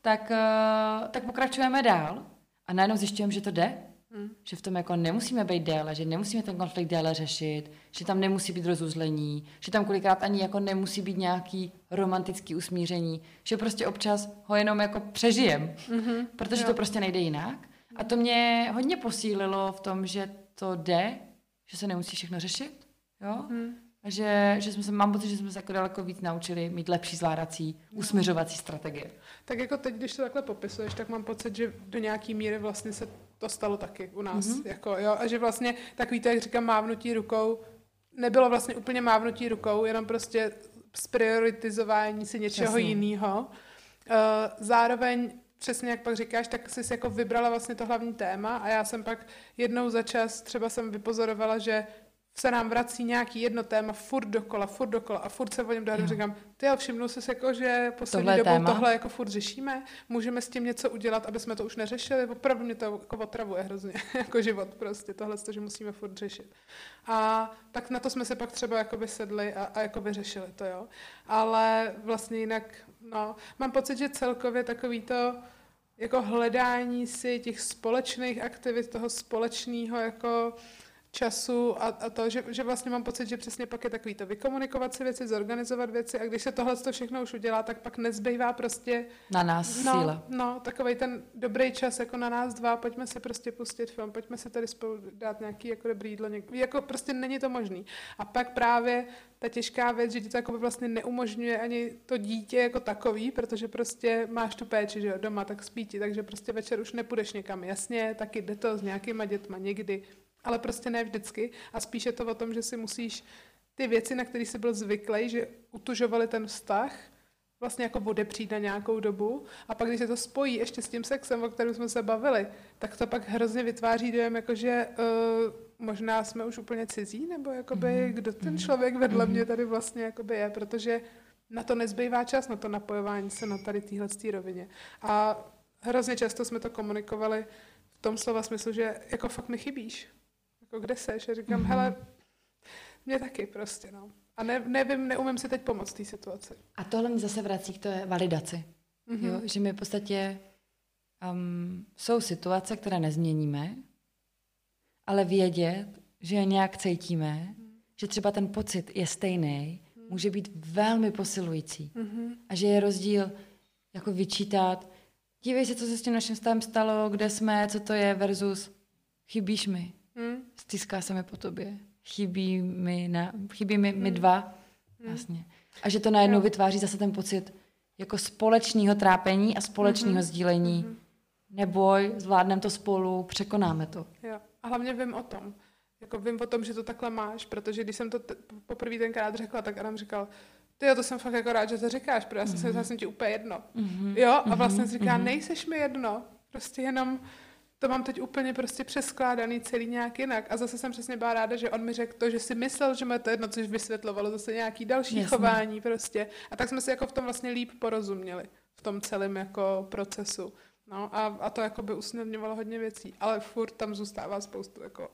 tak, uh, tak pokračujeme dál a najednou zjišťujeme, že to jde. Mm. Že v tom jako nemusíme být déle, že nemusíme ten konflikt déle řešit, že tam nemusí být rozuzlení, že tam kolikrát ani jako nemusí být nějaký romantický usmíření, že prostě občas ho jenom jako přežijem, mm-hmm. protože jo. to prostě nejde jinak. A to mě hodně posílilo v tom, že to jde, že se nemusí všechno řešit, jo? Hmm. A že, že jsme se, mám pocit, že jsme se jako daleko víc naučili mít lepší zvládací, usměřovací strategie. Tak jako teď, když to takhle popisuješ, tak mám pocit, že do nějaký míry vlastně se to stalo taky u nás. Mm-hmm. Jako, jo? A že vlastně takový to, jak říkám, mávnutí rukou, nebylo vlastně úplně mávnutí rukou, jenom prostě sprioritizování si něčeho jiného. Uh, zároveň přesně jak pak říkáš, tak jsi jako vybrala vlastně to hlavní téma a já jsem pak jednou za čas třeba jsem vypozorovala, že se nám vrací nějaký jedno téma furt dokola, furt dokola a furt se o něm dohadu říkám, ty jo, všimnu si jako, že poslední tohle dobou téma. tohle jako furt řešíme, můžeme s tím něco udělat, aby jsme to už neřešili, opravdu mě to jako otravuje hrozně, jako život prostě, tohle to, že musíme furt řešit. A tak na to jsme se pak třeba jako sedli a, a jako vyřešili to, jo. Ale vlastně jinak, no, mám pocit, že celkově takový to, jako hledání si těch společných aktivit, toho společného jako času a, a to, že, že vlastně mám pocit, že přesně pak je takový to vykomunikovat si věci, zorganizovat věci a když se tohle to všechno už udělá, tak pak nezbývá prostě... Na nás no, síla. No, takový ten dobrý čas jako na nás dva, pojďme si prostě pustit film, pojďme si tady spolu dát nějaký jako dobrý jídlo, něk... jako prostě není to možný. A pak právě ta těžká věc, že ti to jako vlastně neumožňuje ani to dítě jako takový, protože prostě máš tu péči, že jo, doma, tak spíti, takže prostě večer už nepůjdeš někam. Jasně, taky jde to s nějakýma dětma někdy, ale prostě ne vždycky. A spíš je to o tom, že si musíš ty věci, na které jsi byl zvyklý, že utužovali ten vztah, vlastně jako odepřít na nějakou dobu a pak, když se to spojí ještě s tím sexem, o kterém jsme se bavili, tak to pak hrozně vytváří dojem, jako že uh, možná jsme už úplně cizí, nebo jakoby, mm-hmm. kdo ten člověk vedle mm-hmm. mě tady vlastně jakoby je, protože na to nezbývá čas, na to napojování se na tady téhle rovině. A hrozně často jsme to komunikovali v tom slova smyslu, že jako fakt mi chybíš jako kde seš? A říkám, mm-hmm. hele, mě taky prostě, no. A ne, nevím, neumím si teď pomoct té situaci. A tohle mě zase vrací k té validaci. Mm-hmm. Jo? Že my v podstatě um, jsou situace, které nezměníme, ale vědět, že je nějak cítíme, mm. že třeba ten pocit je stejný, mm. může být velmi posilující. Mm-hmm. A že je rozdíl jako vyčítat, dívej se, co se s tím naším stavem stalo, kde jsme, co to je, versus chybíš mi. Hmm. Stýská se mi po tobě. Chybí mi, na, chybí mi, hmm. mi dva. Hmm. Vlastně. A že to najednou jo. vytváří zase ten pocit jako společného trápení a společného hmm. sdílení. Hmm. Neboj, zvládneme to spolu, překonáme to. Jo. A hlavně vím o tom. Jako vím o tom, že to takhle máš, protože když jsem to t- poprvé tenkrát řekla, tak Adam říkal, ty jo, to jsem fakt jako rád, že to říkáš, protože mm-hmm. já jsem, jsem ti úplně jedno. Mm-hmm. Jo, a vlastně mm-hmm. říká, nejseš mi jedno, prostě jenom to mám teď úplně prostě přeskládaný celý nějak jinak. A zase jsem přesně byla ráda, že on mi řekl to, že si myslel, že má to jedno, což vysvětlovalo zase nějaký další Jasně. chování prostě. A tak jsme si jako v tom vlastně líp porozuměli, v tom celém jako procesu. No a, a to jako by usnadňovalo hodně věcí, ale furt tam zůstává spoustu jako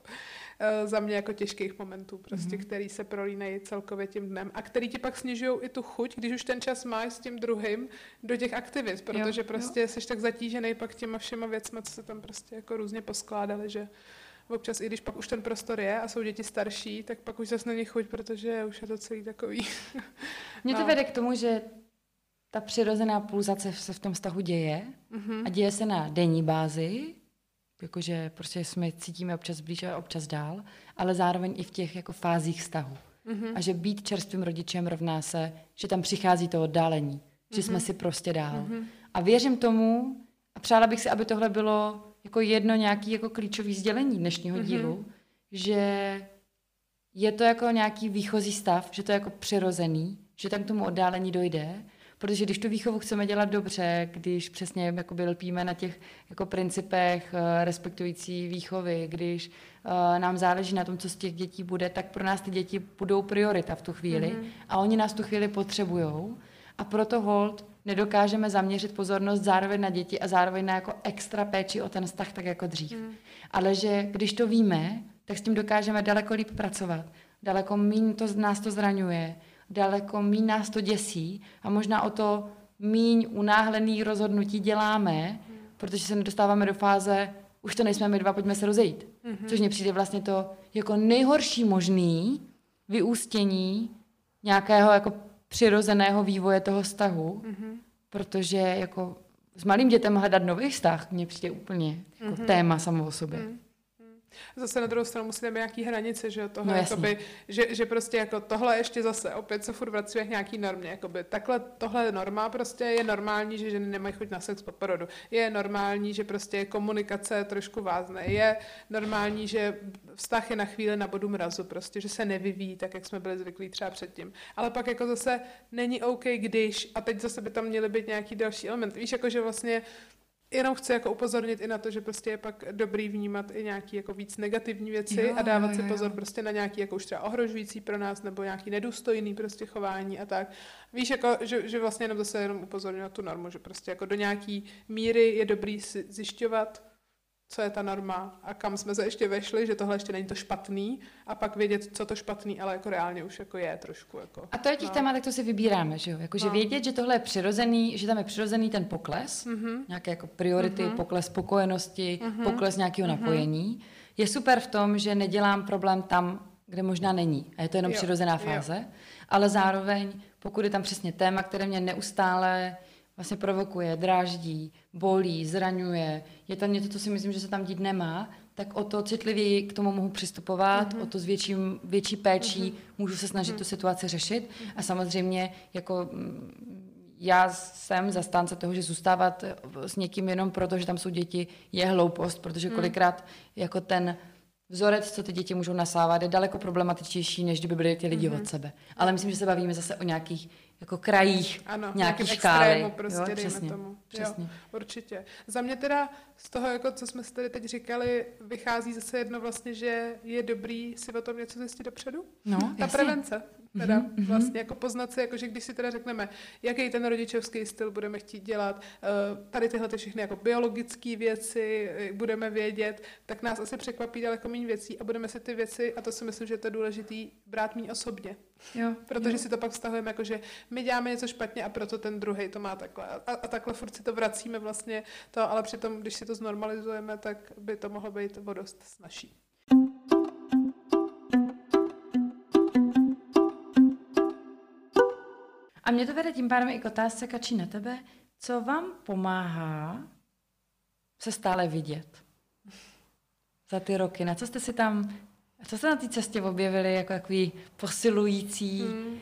za mě jako těžkých momentů, prostě, mm-hmm. který se prolínají celkově tím dnem a který ti pak snižují i tu chuť, když už ten čas máš s tím druhým do těch aktivit, protože jo, prostě jo. jsi tak zatížený pak těma všema věcmi, co se tam prostě jako různě poskládali, že občas, i když pak už ten prostor je a jsou děti starší, tak pak už zase není chuť, protože už je to celý takový. Mě to no. vede k tomu, že ta přirozená pulzace se v tom vztahu děje mm-hmm. a děje se na denní bázi, jakože prostě jsme cítíme občas blíž a občas dál, ale zároveň i v těch jako fázích vztahu. Mm-hmm. A že být čerstvým rodičem rovná se, že tam přichází to oddálení, že mm-hmm. jsme si prostě dál. Mm-hmm. A věřím tomu, a přála bych si, aby tohle bylo jako jedno nějaký jako klíčový sdělení dnešního mm-hmm. dílu, že je to jako nějaký výchozí stav, že to je jako přirozený, že tam k tomu oddálení dojde, protože když tu výchovu chceme dělat dobře, když přesně jakoby lpíme na těch jako principech uh, respektující výchovy, když uh, nám záleží na tom, co z těch dětí bude, tak pro nás ty děti budou priorita v tu chvíli mm-hmm. a oni nás tu chvíli potřebujou a proto hold nedokážeme zaměřit pozornost zároveň na děti a zároveň na jako extra péči o ten vztah, tak jako dřív. Mm. Ale že když to víme, tak s tím dokážeme daleko líp pracovat. Daleko méně to, nás to zraňuje, daleko méně nás to děsí a možná o to míň unáhlený rozhodnutí děláme, mm. protože se nedostáváme do fáze, už to nejsme my dva, pojďme se rozejít. Mm-hmm. Což mně přijde vlastně to jako nejhorší možný vyústění nějakého jako přirozeného vývoje toho vztahu, mm-hmm. protože jako s malým dětem hledat nový vztah mně přijde úplně jako mm-hmm. téma samo o sobě. Mm. Zase na druhou stranu musíme mít nějaký hranice, že toho, no, jakoby, že, že, prostě jako tohle ještě zase opět se furt vracíme k nějaký normě, jakoby takhle tohle je norma, prostě je normální, že ženy nemají chuť na sex po porodu. Je normální, že prostě komunikace trošku vázne. Je normální, že vztah je na chvíli na bodu mrazu, prostě, že se nevyvíjí tak, jak jsme byli zvyklí třeba předtím. Ale pak jako zase není OK, když, a teď zase by tam měly být nějaký další element. Víš, jako že vlastně jenom chci jako upozornit i na to, že prostě je pak dobrý vnímat i nějaký jako víc negativní věci jo, a dávat jo, si pozor jo. prostě na nějaký jako už třeba ohrožující pro nás nebo nějaký nedůstojný prostě chování a tak. Víš, jako, že, že vlastně jenom zase jenom upozorňuji na tu normu, že prostě jako do nějaký míry je dobrý si zjišťovat, co je ta norma a kam jsme se ještě vešli, že tohle ještě není to špatný a pak vědět, co to špatný, ale jako reálně už jako je trošku. Jako, a to je těch no. témat, tak to si vybíráme, že jo? Jako, že no. vědět, že tohle je přirozený, že tam je přirozený ten pokles, mm-hmm. nějaké jako priority, mm-hmm. pokles spokojenosti, mm-hmm. pokles nějakého mm-hmm. napojení, je super v tom, že nedělám problém tam, kde možná není. A je to jenom jo. přirozená fáze. Jo. Ale zároveň, pokud je tam přesně téma, které mě neustále vlastně provokuje, dráždí, bolí, zraňuje, je tam něco, co si myslím, že se tam dít nemá, tak o to citlivěji k tomu mohu přistupovat, uh-huh. o to s větším, větší péčí uh-huh. můžu se snažit uh-huh. tu situaci řešit. A samozřejmě jako mm, já jsem zastánce toho, že zůstávat s někým jenom proto, že tam jsou děti, je hloupost, protože kolikrát jako ten vzorec, co ty děti můžou nasávat, je daleko problematičtější, než kdyby byly ty lidi mm-hmm. od sebe. Ale myslím, že se bavíme zase o nějakých jako krajích, ano, nějaký škály. Extrému prostě, jo, přesně, tomu. Přesně. Jo, určitě. Za mě teda z toho, jako, co jsme si tady teď říkali, vychází zase jedno vlastně, že je dobrý si o tom něco zjistit dopředu. No, Ta jasně. prevence teda mm-hmm. vlastně jako poznat si, jako že když si teda řekneme, jaký ten rodičovský styl budeme chtít dělat, eh, tady tyhle ty všechny jako biologické věci eh, budeme vědět, tak nás asi překvapí daleko méně věcí a budeme si ty věci, a to si myslím, že je to důležitý, brát méně osobně. Jo, Protože jo. si to pak vztahujeme jako, že my děláme něco špatně a proto ten druhý to má takhle. A, a takhle furt si to vracíme vlastně to, ale přitom, když si to znormalizujeme, tak by to mohlo být o dost snažší. A mě to vede tím pádem i k otázce, Kačí, na tebe. Co vám pomáhá se stále vidět za ty roky? Na co jste si tam, co jste na té cestě objevili jako takový posilující hmm. uh,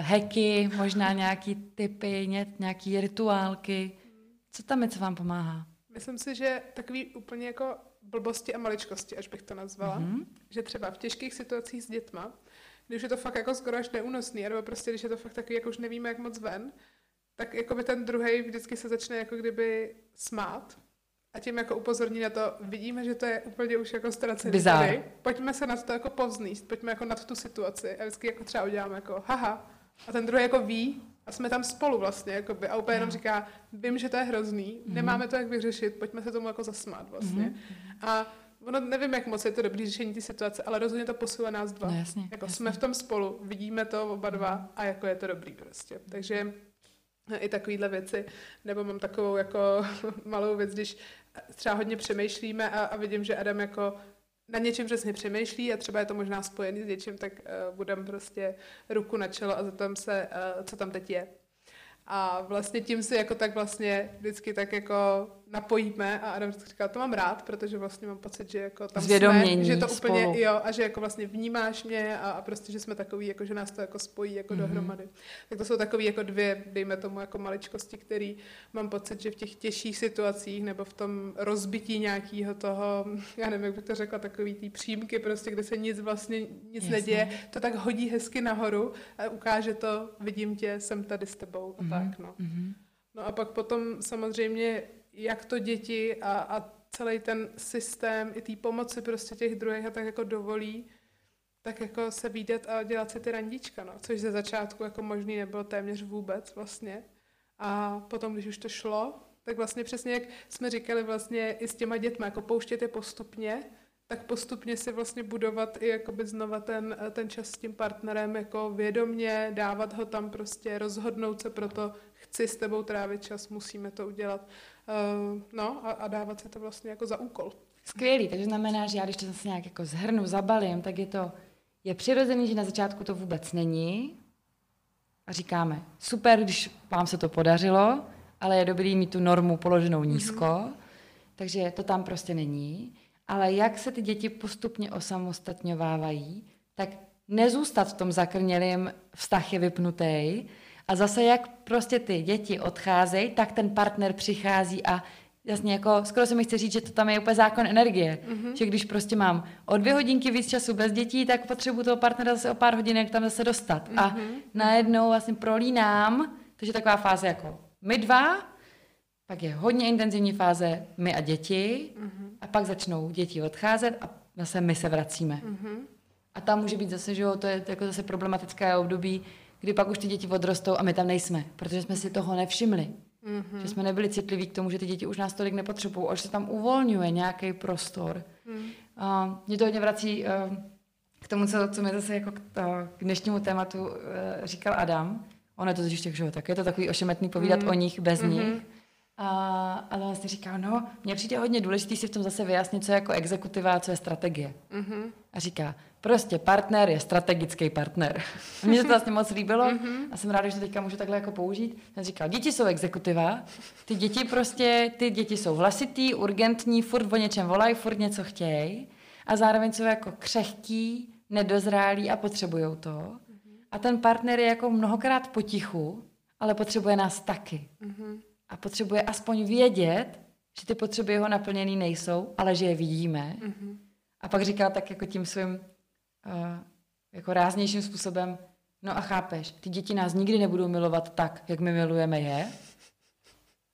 hacky, možná nějaký typy, ně, nějaký rituálky? Co tam je, co vám pomáhá? Myslím si, že takový úplně jako blbosti a maličkosti, až bych to nazvala. Mm-hmm. Že třeba v těžkých situacích s dětma, když je to fakt jako skoro až neúnosný, nebo prostě když je to fakt takový, jako už nevíme, jak moc ven, tak jako by ten druhý vždycky se začne jako kdyby smát a tím jako upozorní na to, vidíme, že to je úplně už jako ztracený. Bizár. Pojďme se na to jako povzníst, pojďme jako nad tu situaci a vždycky jako třeba uděláme jako haha a ten druhý jako ví A jsme tam spolu vlastně, jakoby, a úplně jenom říká, vím, že to je hrozný, mm-hmm. nemáme to jak vyřešit, pojďme se tomu jako zasmát vlastně. Mm-hmm. A ono nevím, jak moc je to dobrý řešení té situace, ale rozhodně to posiluje nás dva. No, jasně, jako jasně. jsme v tom spolu, vidíme to oba dva a jako je to dobrý prostě. Takže i takovýhle věci, nebo mám takovou jako malou věc, když třeba hodně přemýšlíme a, a vidím, že Adam jako na něčem přesně přemýšlí a třeba je to možná spojený s něčím, tak uh, budem prostě ruku na čelo a zeptám se, uh, co tam teď je. A vlastně tím si jako tak vlastně vždycky tak jako napojíme a Adam říká, to mám rád, protože vlastně mám pocit, že jako tam Zvědomění jsme, že to úplně, spolu. jo, a že jako vlastně vnímáš mě a, a prostě, že jsme takový, jako že nás to jako spojí jako mm-hmm. dohromady. Tak to jsou takové jako dvě, dejme tomu jako maličkosti, který mám pocit, že v těch těžších situacích nebo v tom rozbití nějakého toho, já nevím, jak bych to řekla, takový té přímky prostě, kde se nic vlastně, nic Jasně. neděje, to tak hodí hezky nahoru a ukáže to, vidím tě, jsem tady s tebou a mm-hmm. tak, no. Mm-hmm. No a pak potom samozřejmě, jak to děti a, a celý ten systém i té pomoci prostě těch druhých a tak jako dovolí, tak jako se výdat a dělat si ty randíčka, no. Což ze začátku jako možný nebylo téměř vůbec vlastně. A potom, když už to šlo, tak vlastně přesně jak jsme říkali vlastně i s těma dětmi, jako pouštět je postupně, tak postupně si vlastně budovat i jakoby znova ten, ten čas s tím partnerem jako vědomně, dávat ho tam prostě, rozhodnout se pro to, chci s tebou trávit čas, musíme to udělat. Uh, no a, a dávat se to vlastně jako za úkol. Skvělý, takže znamená, že já když to zase nějak jako zhrnu, zabalím, tak je to, je přirozený, že na začátku to vůbec není a říkáme, super, když vám se to podařilo, ale je dobrý mít tu normu položenou nízko, mm-hmm. takže to tam prostě není. Ale jak se ty děti postupně osamostatňovávají, tak nezůstat v tom zakrnělém vztah je vypnutý a zase jak prostě ty děti odcházejí, tak ten partner přichází a jasně jako, skoro se mi chce říct, že to tam je úplně zákon energie. Mm-hmm. Že když prostě mám o dvě hodinky víc času bez dětí, tak potřebuju toho partnera zase o pár hodin, jak tam zase dostat. Mm-hmm. A najednou vlastně prolínám, takže taková fáze jako my dva, pak je hodně intenzivní fáze my a děti mm-hmm. a pak začnou děti odcházet a zase my se vracíme. Mm-hmm. A tam může být zase, že jo, to je jako zase problematické období, kdy pak už ty děti odrostou a my tam nejsme, protože jsme si toho nevšimli. Mm-hmm. Že jsme nebyli citliví k tomu, že ty děti už nás tolik nepotřebují, a že se tam uvolňuje nějaký prostor. Mm. A mě to hodně vrací uh, k tomu, co, co mi zase jako k, to, k dnešnímu tématu uh, říkal Adam. Ono je to totiž tak, že tak je to takový ošemetný povídat mm. o nich bez mm-hmm. nich. A, ale vlastně říká, no, mně přijde hodně důležitý si v tom zase vyjasnit, co je jako exekutiva a co je strategie. Mm-hmm. A říká, prostě partner je strategický partner. Mně se to vlastně moc líbilo mm-hmm. a jsem ráda, že to teďka můžu takhle jako použít. Jsem říkal, děti jsou exekutiva, ty děti prostě, ty děti jsou hlasitý, urgentní, furt o něčem volají, furt něco chtějí a zároveň jsou jako křehký, nedozrálí a potřebují to. Mm-hmm. A ten partner je jako mnohokrát potichu, ale potřebuje nás taky. Mm-hmm a potřebuje aspoň vědět, že ty potřeby jeho naplněný nejsou, ale že je vidíme. Mm-hmm. A pak říká tak jako tím svým uh, jako ráznějším způsobem, no a chápeš, ty děti nás nikdy nebudou milovat tak, jak my milujeme je,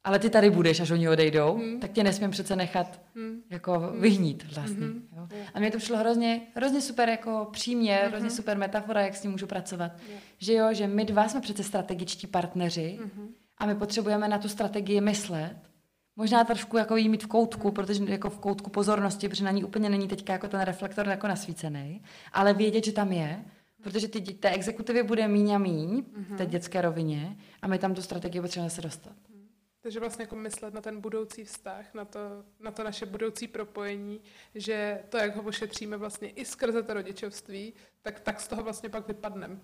ale ty tady budeš, až oni odejdou, mm. tak tě nesmím přece nechat mm. jako mm. vyhnít vlastně. Mm-hmm. Jo? A mě to přišlo hrozně, hrozně super jako přímě, mm-hmm. hrozně super metafora, jak s tím můžu pracovat. Yeah. Že jo, že my dva jsme přece strategičtí partneři, mm-hmm a my potřebujeme na tu strategii myslet. Možná trošku jako jí mít v koutku, protože jako v koutku pozornosti, protože na ní úplně není teďka jako ten reflektor jako nasvícený, ale vědět, že tam je, protože ty, té exekutivě bude míň a míň v té dětské rovině a my tam tu strategii potřebujeme se dostat. Takže vlastně jako myslet na ten budoucí vztah, na to, na to naše budoucí propojení, že to, jak ho ošetříme vlastně i skrze to rodičovství, tak, tak z toho vlastně pak vypadneme.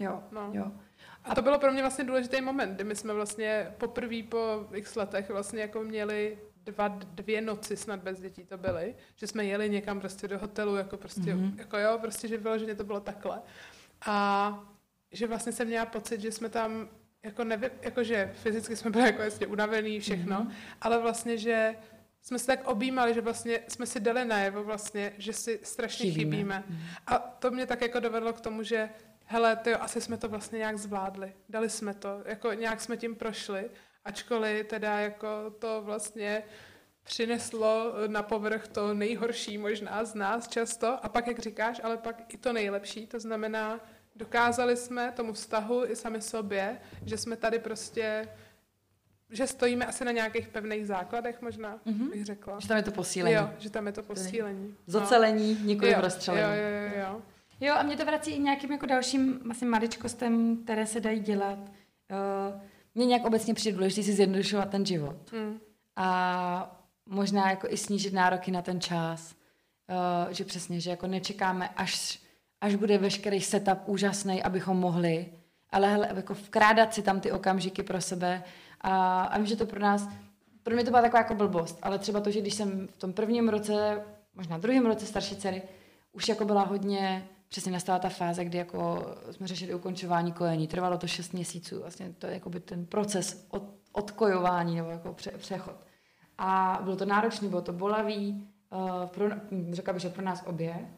Jo, no. jo. A to bylo pro mě vlastně důležitý moment, kdy my jsme vlastně poprvé po x letech vlastně jako měli dva, dvě noci snad bez dětí to byly, že jsme jeli někam prostě do hotelu, jako prostě, mm-hmm. jako jo, prostě, že vyloženě to bylo takhle. A že vlastně jsem měla pocit, že jsme tam jako nevy, jako že fyzicky jsme byli jako jasně unavený všechno, mm-hmm. ale vlastně, že jsme se tak objímali, že vlastně jsme si dali najevo vlastně, že si strašně chybíme. chybíme. Mm-hmm. A to mě tak jako dovedlo k tomu, že hele, ty asi jsme to vlastně nějak zvládli, dali jsme to, jako nějak jsme tím prošli, ačkoliv teda jako to vlastně přineslo na povrch to nejhorší možná z nás často a pak, jak říkáš, ale pak i to nejlepší, to znamená, dokázali jsme tomu vztahu i sami sobě, že jsme tady prostě že stojíme asi na nějakých pevných základech možná, mm-hmm. bych řekla. Že tam je to posílení. Jo, že tam je to posílení. Zocelení, no. nikoli jo, rozstřelení. Jo, jo, jo, jo. Jo, a mě to vrací i nějakým jako dalším asi maličkostem, které se dají dělat. Uh, mně nějak obecně přijde důležité si zjednodušovat ten život. Mm. A možná jako i snížit nároky na ten čas. Uh, že přesně, že jako nečekáme, až, až bude veškerý setup úžasný, abychom mohli, ale hele, jako vkrádat si tam ty okamžiky pro sebe a, a vím, že to pro nás, pro mě to byla taková jako blbost, ale třeba to, že když jsem v tom prvním roce, možná druhém roce starší dcery, už jako byla hodně, přesně nastala ta fáze, kdy jako jsme řešili ukončování kojení. Trvalo to 6 měsíců, vlastně to je jako by ten proces od, odkojování nebo jako pře, přechod. A bylo to náročné, bylo to bolavý, uh, pro, řekla bych, že pro nás obě.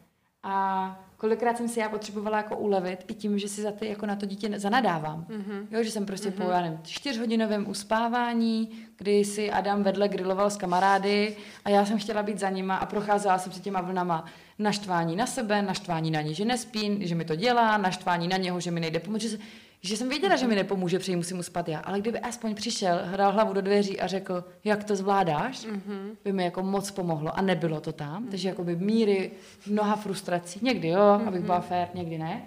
A kolikrát jsem si já potřebovala jako ulevit i tím, že si za ty, jako na to dítě zanadávám. Mm-hmm. Jo, že jsem prostě mm-hmm. po, já nevím, čtyřhodinovém uspávání, kdy si Adam vedle griloval s kamarády a já jsem chtěla být za nima a procházela jsem si těma vlnama naštvání na sebe, naštvání na ní, že nespí, že mi to dělá, naštvání na něho, že mi nejde pomoct, že, že jsem věděla, že mi nepomůže, protože musím uspat já. Ale kdyby aspoň přišel, hrál hlavu do dveří a řekl, jak to zvládáš, mm-hmm. by mi jako moc pomohlo. A nebylo to tam. Mm-hmm. Takže by míry mnoha frustrací. Někdy jo, mm-hmm. abych byla fér, někdy ne.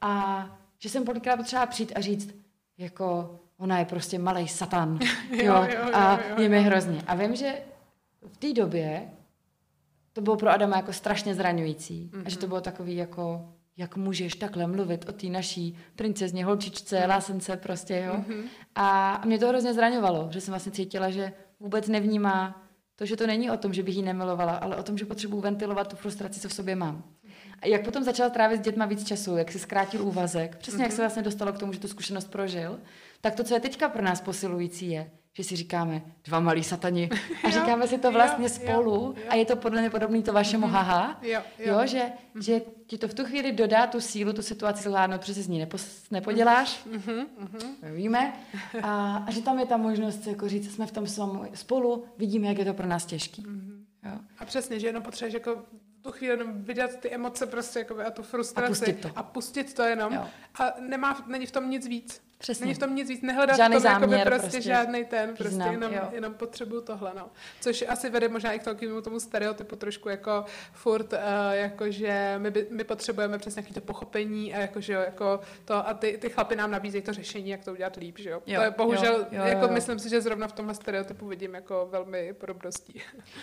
A že jsem kolikrát potřeba přijít a říct, jako ona je prostě malý satan. jo, jo, jo, a jo, jo, je mi hrozně. A vím, že v té době to bylo pro Adama jako strašně zraňující. Mm-hmm. A že to mhm. bylo takový jako jak můžeš takhle mluvit o té naší princezně, holčičce, mm. lásence prostě, jo. Mm-hmm. A mě to hrozně zraňovalo, že jsem vlastně cítila, že vůbec nevnímá to, že to není o tom, že bych ji nemilovala, ale o tom, že potřebuji ventilovat tu frustraci, co v sobě mám. A jak potom začala trávit s dětma víc času, jak si zkrátil úvazek, přesně mm-hmm. jak se mhm. vlastně dostalo k tomu, že tu zkušenost prožil, tak to, co je teďka pro nás posilující, je, že si říkáme dva malí satani a říkáme si to vlastně jo, spolu jo, jo. a je to podle mě podobný to vašemu mm-hmm. haha, jo, jo. jo že, mm-hmm. že ti to v tu chvíli dodá tu sílu, tu situaci zvládnout, protože si z ní nepo, nepoděláš, mm-hmm. mm-hmm. víme, a, a že tam je ta možnost jako říct, jsme v tom spolu, vidíme, jak je to pro nás těžký. Mm-hmm. Jo. A přesně, že jenom potřebuješ jako tu chvíli jenom vydat ty emoce prostě jako a tu frustraci. A pustit to. A pustit to jenom. Jo. A nemá, není v tom nic víc. Přesně. Není v tom nic víc, nehledat žádný v tom záměr, prostě, prostě žádný ten, prostě Znám, jenom, jenom potřebuju tohle, no. Což asi vede možná i k tomu, tomu stereotypu trošku jako furt, uh, jako že my, by, my potřebujeme přesně nějaké to pochopení a jako, že jo, jako to, a ty, ty chlapy nám nabízejí to řešení, jak to udělat líp, že jo. jo to je bohužel, jo, jo, jako jo. myslím si, že zrovna v tomhle stereotypu vidím jako velmi podobností.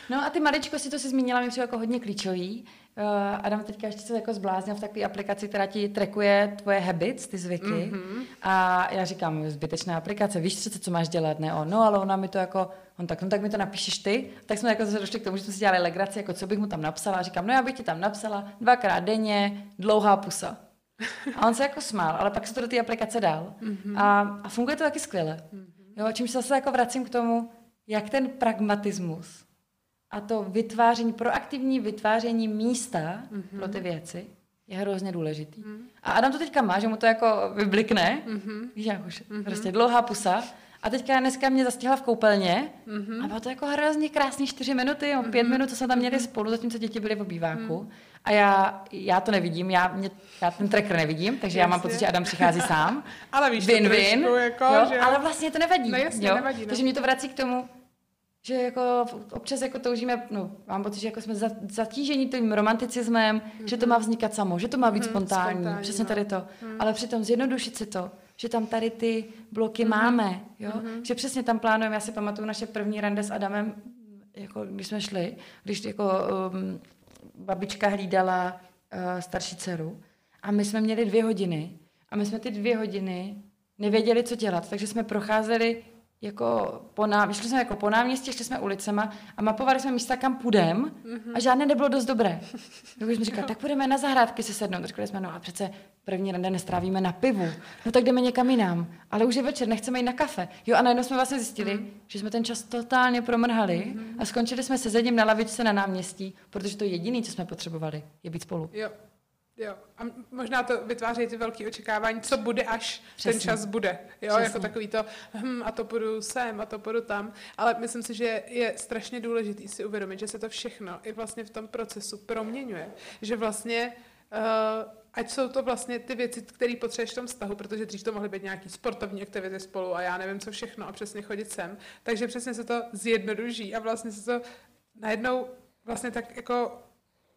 No a ty maličko si to si zmínila, mi jako hodně klíčový. Uh, Adam teďka ještě se jako zbláznil v takové aplikaci, která ti trekuje tvoje habits, ty zvyky. Mm-hmm. A já říkám, zbytečná aplikace, víš přece, co máš dělat, ne on. No, ale ona mi to jako, on tak, no tak mi to napíšeš ty. Tak jsme jako zase došli k tomu, že jsme si dělali legraci, jako co bych mu tam napsala. A říkám, no já bych ti tam napsala dvakrát denně, dlouhá pusa. A on se jako smál, ale pak se to do té aplikace dal. Mm-hmm. A, a funguje to taky skvěle. Mm-hmm. Jo, čímž zase jako vracím k tomu, jak ten pragmatismus a to vytváření, proaktivní vytváření místa mm-hmm. pro ty věci je hrozně důležitý. Mm-hmm. A Adam to teďka má, že mu to jako vyblikne, mm-hmm. víš, jak už, mm-hmm. prostě dlouhá pusa. A teďka dneska mě zastihla v koupelně mm-hmm. a bylo to jako hrozně krásný čtyři minuty, mm-hmm. pět minut, co jsme tam měli mm-hmm. spolu, zatímco děti byly v obýváku. Mm-hmm. A já, já to nevidím, já, mě, já ten tracker nevidím, takže jasně. já mám pocit, že Adam přichází sám. ale víš, win, win, jako, jo, že... ale vlastně to nevadí. No jasně, jo? nevadí. No. Takže mě to vrací k tomu, že jako občas jako toužíme, no, mám pocit, že jako jsme zatížení tím romanticismem, mm-hmm. že to má vznikat samo, že to má být mm-hmm, spontánní, spontánní, přesně no. tady to. Mm. Ale přitom zjednodušit si to, že tam tady ty bloky mm-hmm. máme, jo? Mm-hmm. že přesně tam plánujeme, já si pamatuju naše první rande s Adamem, jako když jsme šli, když jako um, babička hlídala uh, starší dceru a my jsme měli dvě hodiny a my jsme ty dvě hodiny nevěděli, co dělat, takže jsme procházeli jako po ná... šli jsme jako po náměstí, šli jsme ulicema a mapovali jsme místa, kam půjdem mm-hmm. a žádné nebylo dost dobré. Tak jsme říkali, tak půjdeme na zahrádky se sednout. Říkali jsme, no a přece první rande nestrávíme na pivu. No tak jdeme někam jinam. Ale už je večer, nechceme jít na kafe. Jo a najednou jsme vlastně zjistili, mm. že jsme ten čas totálně promrhali mm-hmm. a skončili jsme sezením na lavičce na náměstí, protože to jediné, co jsme potřebovali, je být spolu. Jo. Jo, a možná to vytváří ty velké očekávání, co bude, až Přesně. ten čas bude. Jo, Přesně. jako takový to, hm, a to půjdu sem, a to půjdu tam. Ale myslím si, že je strašně důležité si uvědomit, že se to všechno i vlastně v tom procesu proměňuje. Že vlastně uh, ať jsou to vlastně ty věci, které potřebuješ v tom vztahu, protože dřív to mohly být nějaký sportovní aktivity spolu a já nevím co všechno a přesně chodit sem. Takže přesně se to zjednoduší a vlastně se to najednou vlastně tak jako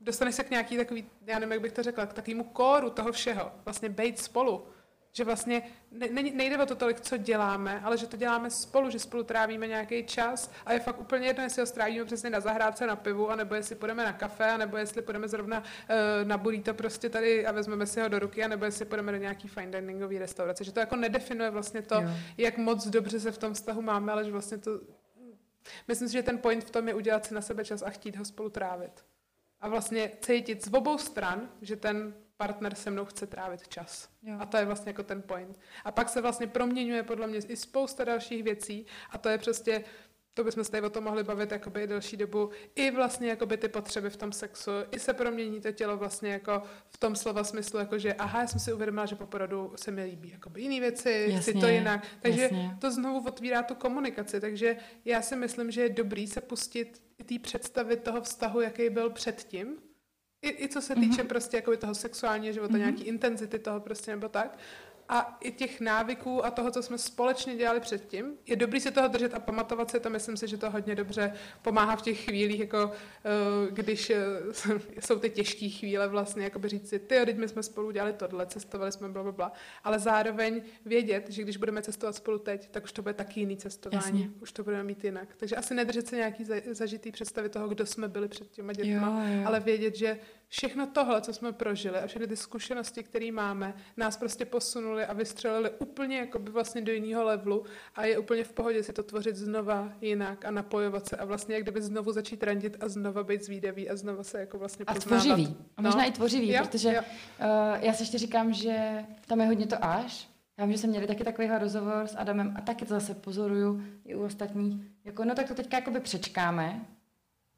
dostaneš se k nějaký takový, já nevím, jak bych to řekla, k takovému kóru toho všeho, vlastně být spolu. Že vlastně ne, nejde o to tolik, co děláme, ale že to děláme spolu, že spolu trávíme nějaký čas a je fakt úplně jedno, jestli ho strávíme přesně na zahrádce na pivu, anebo jestli půjdeme na kafe, nebo jestli půjdeme zrovna uh, na burrito prostě tady a vezmeme si ho do ruky, anebo jestli půjdeme do nějaký fine diningové restaurace. Že to jako nedefinuje vlastně to, jo. jak moc dobře se v tom vztahu máme, ale že vlastně to... Myslím si, že ten point v tom je udělat si na sebe čas a chtít ho spolu trávit. A vlastně cítit z obou stran, že ten partner se mnou chce trávit čas. Jo. A to je vlastně jako ten point. A pak se vlastně proměňuje podle mě i spousta dalších věcí a to je prostě to bychom se tady o tom mohli bavit jakoby delší dobu, i vlastně jakoby ty potřeby v tom sexu, i se promění to tělo vlastně jako v tom slova smyslu, jako že aha, já jsem si uvědomila, že po porodu se mi líbí jakoby jiný věci, jasně, chci to jinak. Takže jasně. to znovu otvírá tu komunikaci, takže já si myslím, že je dobrý se pustit té představy toho vztahu, jaký byl předtím, i, i co se týče mm-hmm. prostě jako toho sexuálního života, mm-hmm. nějaký intenzity toho prostě nebo tak a i těch návyků a toho, co jsme společně dělali předtím. Je dobrý si toho držet a pamatovat si to. Myslím si, že to hodně dobře pomáhá v těch chvílích, jako eh, když eh, jsou ty těžké chvíle vlastně, jako by říct si, ty, teď my jsme spolu dělali tohle, cestovali jsme, bla, bla, bla. Ale zároveň vědět, že když budeme cestovat spolu teď, tak už to bude taky jiný cestování. Jasně. Už to budeme mít jinak. Takže asi nedržet se nějaký zažitý představy toho, kdo jsme byli před těma dětma, jo, jo. ale vědět, že všechno tohle, co jsme prožili a všechny ty zkušenosti, které máme, nás prostě posunuli a vystřelili úplně jako by vlastně do jiného levelu a je úplně v pohodě si to tvořit znova jinak a napojovat se a vlastně jak kdyby znovu začít randit a znova být zvídavý a znova se jako vlastně poznávat. A tvořivý. A možná no. i tvořivý, jo, protože jo. Uh, já si ještě říkám, že tam je hodně to až. Já vím, že jsme měli taky takovýhle rozhovor s Adamem a taky to zase pozoruju i u ostatních. Jako, no tak to teďka jakoby přečkáme,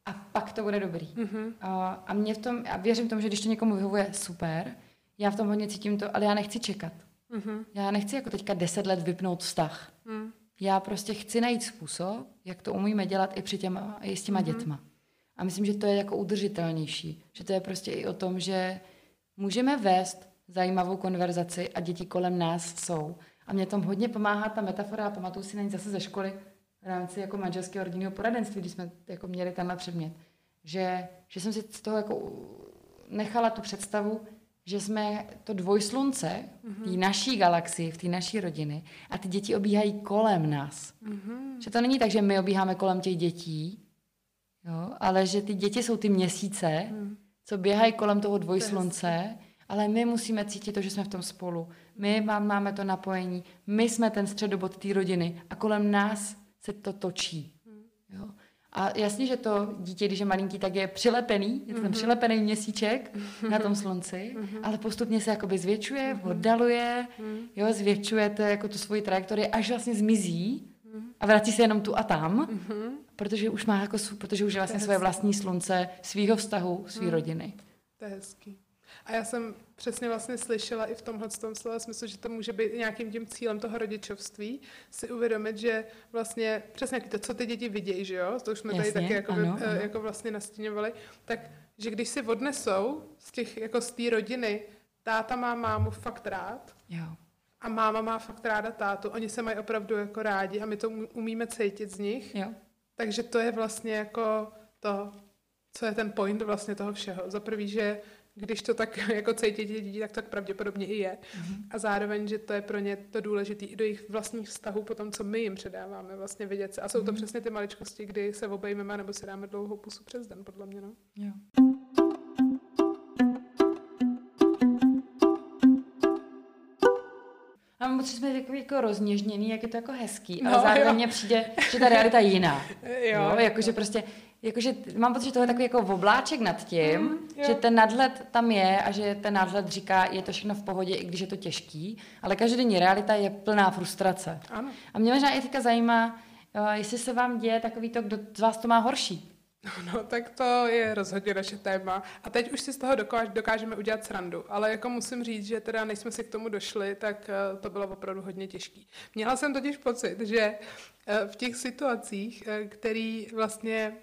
a pak to bude dobrý. Mm-hmm. A, a mě v tom, a věřím tomu, že když to někomu vyhovuje, super, já v tom hodně cítím to, ale já nechci čekat. Mm-hmm. Já nechci jako teďka deset let vypnout vztah. Mm. Já prostě chci najít způsob, jak to umíme dělat i, při těma, i s těma mm-hmm. dětma. A myslím, že to je jako udržitelnější. Že to je prostě i o tom, že můžeme vést zajímavou konverzaci a děti kolem nás jsou. A mě tom hodně pomáhá ta metafora, a pamatuju si na ní zase ze školy, v rámci jako manželského rodinného poradenství, když jsme jako měli tenhle předmět, že, že jsem si z toho jako nechala tu představu, že jsme to dvojslunce v té naší galaxii, v té naší rodiny a ty děti obíhají kolem nás. Mm-hmm. Že to není tak, že my obíháme kolem těch dětí, jo, ale že ty děti jsou ty měsíce, mm. co běhají kolem toho dvojslunce, ale my musíme cítit to, že jsme v tom spolu. My máme to napojení, my jsme ten středobod té rodiny a kolem nás se to točí. Jo? A jasně, že to dítě, když je malinký, tak je přilepený, je to ten mm-hmm. přilepený měsíček na tom slunci, mm-hmm. ale postupně se jakoby zvětšuje, mm-hmm. oddaluje, jo, zvětšuje to jako tu svoji trajektorii, až vlastně zmizí a vrací se jenom tu a tam, protože už má jako, protože už je vlastně své vlastní slunce, svýho vztahu, svý rodiny. To je hezký. A já jsem přesně vlastně slyšela i v tomhle tom slova smyslu, že to může být nějakým tím cílem toho rodičovství, si uvědomit, že vlastně přesně to, co ty děti vidějí, že jo, to už jsme Jasně, tady taky jako, ano, by, ano. jako vlastně nastíňovali, tak že když si odnesou z těch, jako z té rodiny, táta má mámu fakt rád, jo. a máma má fakt ráda tátu, oni se mají opravdu jako rádi a my to umíme cítit z nich, jo. takže to je vlastně jako to, co je ten point vlastně toho všeho. Za prvý, že když to tak jako cítí děti, tak tak pravděpodobně i je. Mm-hmm. A zároveň, že to je pro ně to důležité i do jejich vlastních vztahů po tom, co my jim předáváme, vlastně vidět se. A jsou to mm-hmm. přesně ty maličkosti, kdy se obejmeme nebo si dáme dlouhou pusu přes den, podle mě. No. Jo. A mám pocit, že jsme takový jako rozněžněný, jak je to jako hezký, ale no, zároveň mně přijde, že ta realita je jiná. jo, jo, jakože prostě jakože mám pocit, že to je takový jako obláček nad tím, mm, že ten nadhled tam je a že ten nadhled říká, je to všechno v pohodě, i když je to těžký, ale každodenní realita je plná frustrace. Ano. A mě možná i teďka zajímá, eh, jestli se vám děje takový to, kdo z vás to má horší. No, tak to je rozhodně naše téma. A teď už si z toho dokáž, dokážeme udělat srandu. Ale jako musím říct, že teda než jsme si k tomu došli, tak uh, to bylo opravdu hodně těžký. Měla jsem totiž pocit, že uh, v těch situacích, uh, který vlastně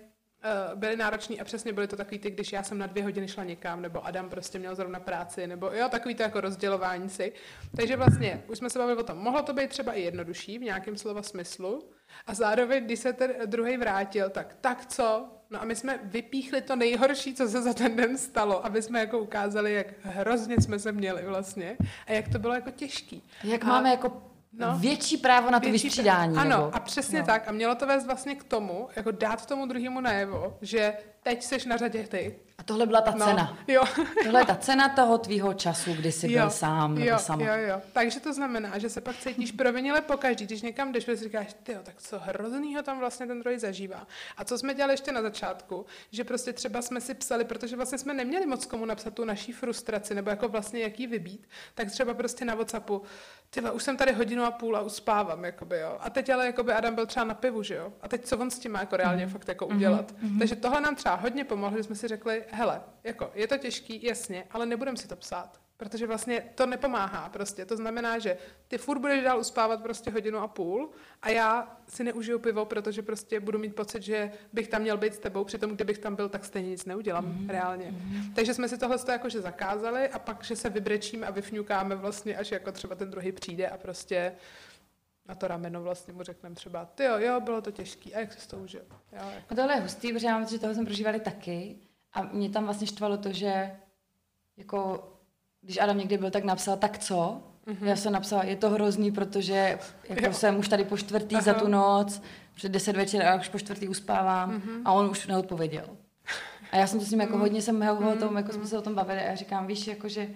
byly nároční a přesně byly to takový ty, když já jsem na dvě hodiny šla někam, nebo Adam prostě měl zrovna práci, nebo jo, takový to jako rozdělování si. Takže vlastně, už jsme se bavili o tom, mohlo to být třeba i jednodušší v nějakém slova smyslu, a zároveň, když se ten druhý vrátil, tak tak co? No a my jsme vypíchli to nejhorší, co se za ten den stalo, aby jsme jako ukázali, jak hrozně jsme se měli vlastně a jak to bylo jako těžký. Jak a máme jako No, větší právo na to větší vystřídání. Ano, nebo? a přesně no. tak. A mělo to vést vlastně k tomu, jako dát tomu druhému najevo, že teď seš na řadě ty. A tohle byla ta no, cena. Jo. tohle je ta cena toho tvýho času, kdy jsi jo, byl sám nebo jo, sama. Jo, jo. Takže to znamená, že se pak cítíš provinile pokaždý, když někam jdeš, si říkáš, ty tak co hroznýho tam vlastně ten druhý zažívá. A co jsme dělali ještě na začátku, že prostě třeba jsme si psali, protože vlastně jsme neměli moc komu napsat tu naší frustraci, nebo jako vlastně jaký vybít, tak třeba prostě na WhatsAppu, ty už jsem tady hodinu a půl a uspávám, jakoby, jo. A teď ale jakoby Adam byl třeba na pivu, že jo. A teď co on s tím má jako reálně mm. fakt jako udělat. Mm-hmm. Takže tohle nám třeba hodně pomohlo, že jsme si řekli, hele, jako je to těžký, jasně, ale nebudem si to psát. Protože vlastně to nepomáhá prostě. To znamená, že ty furt budeš dál uspávat prostě hodinu a půl a já si neužiju pivo, protože prostě budu mít pocit, že bych tam měl být s tebou, přitom kdybych tam byl, tak stejně nic neudělám mm. reálně. Mm. Takže jsme si tohle jakože zakázali a pak, že se vybrečíme a vyfňukáme vlastně, až jako třeba ten druhý přijde a prostě na to rameno vlastně mu řekneme třeba, ty jo, jo, bylo to těžký, a jak se to užil. Jo, jako. A tohle je hustý, protože já že toho jsme prožívali taky a mě tam vlastně štvalo to, že jako když Adam někdy byl, tak napsal, tak co? Mm-hmm. Já jsem napsala, je to hrozný, protože jako jsem už tady po čtvrtý Aha. za tu noc, před deset večer a už po čtvrtý uspávám mm-hmm. a on už neodpověděl. A já jsem to s ním jako mm-hmm. hodně jsem ho o tom, jako jsme se o tom bavili a já říkám, víš, jakože,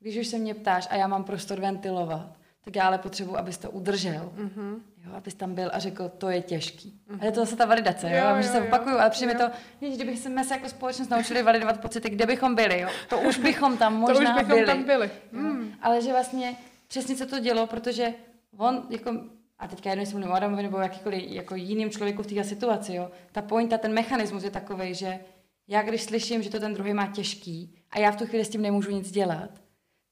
když už se mě ptáš a já mám prostor ventilovat, tak já ale potřebuji, abys to udržel. Mm-hmm. Jo, abys tam byl a řekl, to je těžký. Mm-hmm. A je to zase ta validace, jo, jo, že se opakuju, ale přijde mi to, víš, kdybychom se jako společnost naučili validovat pocity, kde bychom byli, jo, to už bychom tam možná to už bychom byli. Tam byli. Mm. Ale že vlastně přesně se to dělo, protože on jako a teďka jedno, jestli mluvím o Adamovi nebo jakýkoliv jako jiným člověku v té situaci, jo, ta pointa, ten mechanismus je takový, že já když slyším, že to ten druhý má těžký a já v tu chvíli s tím nemůžu nic dělat,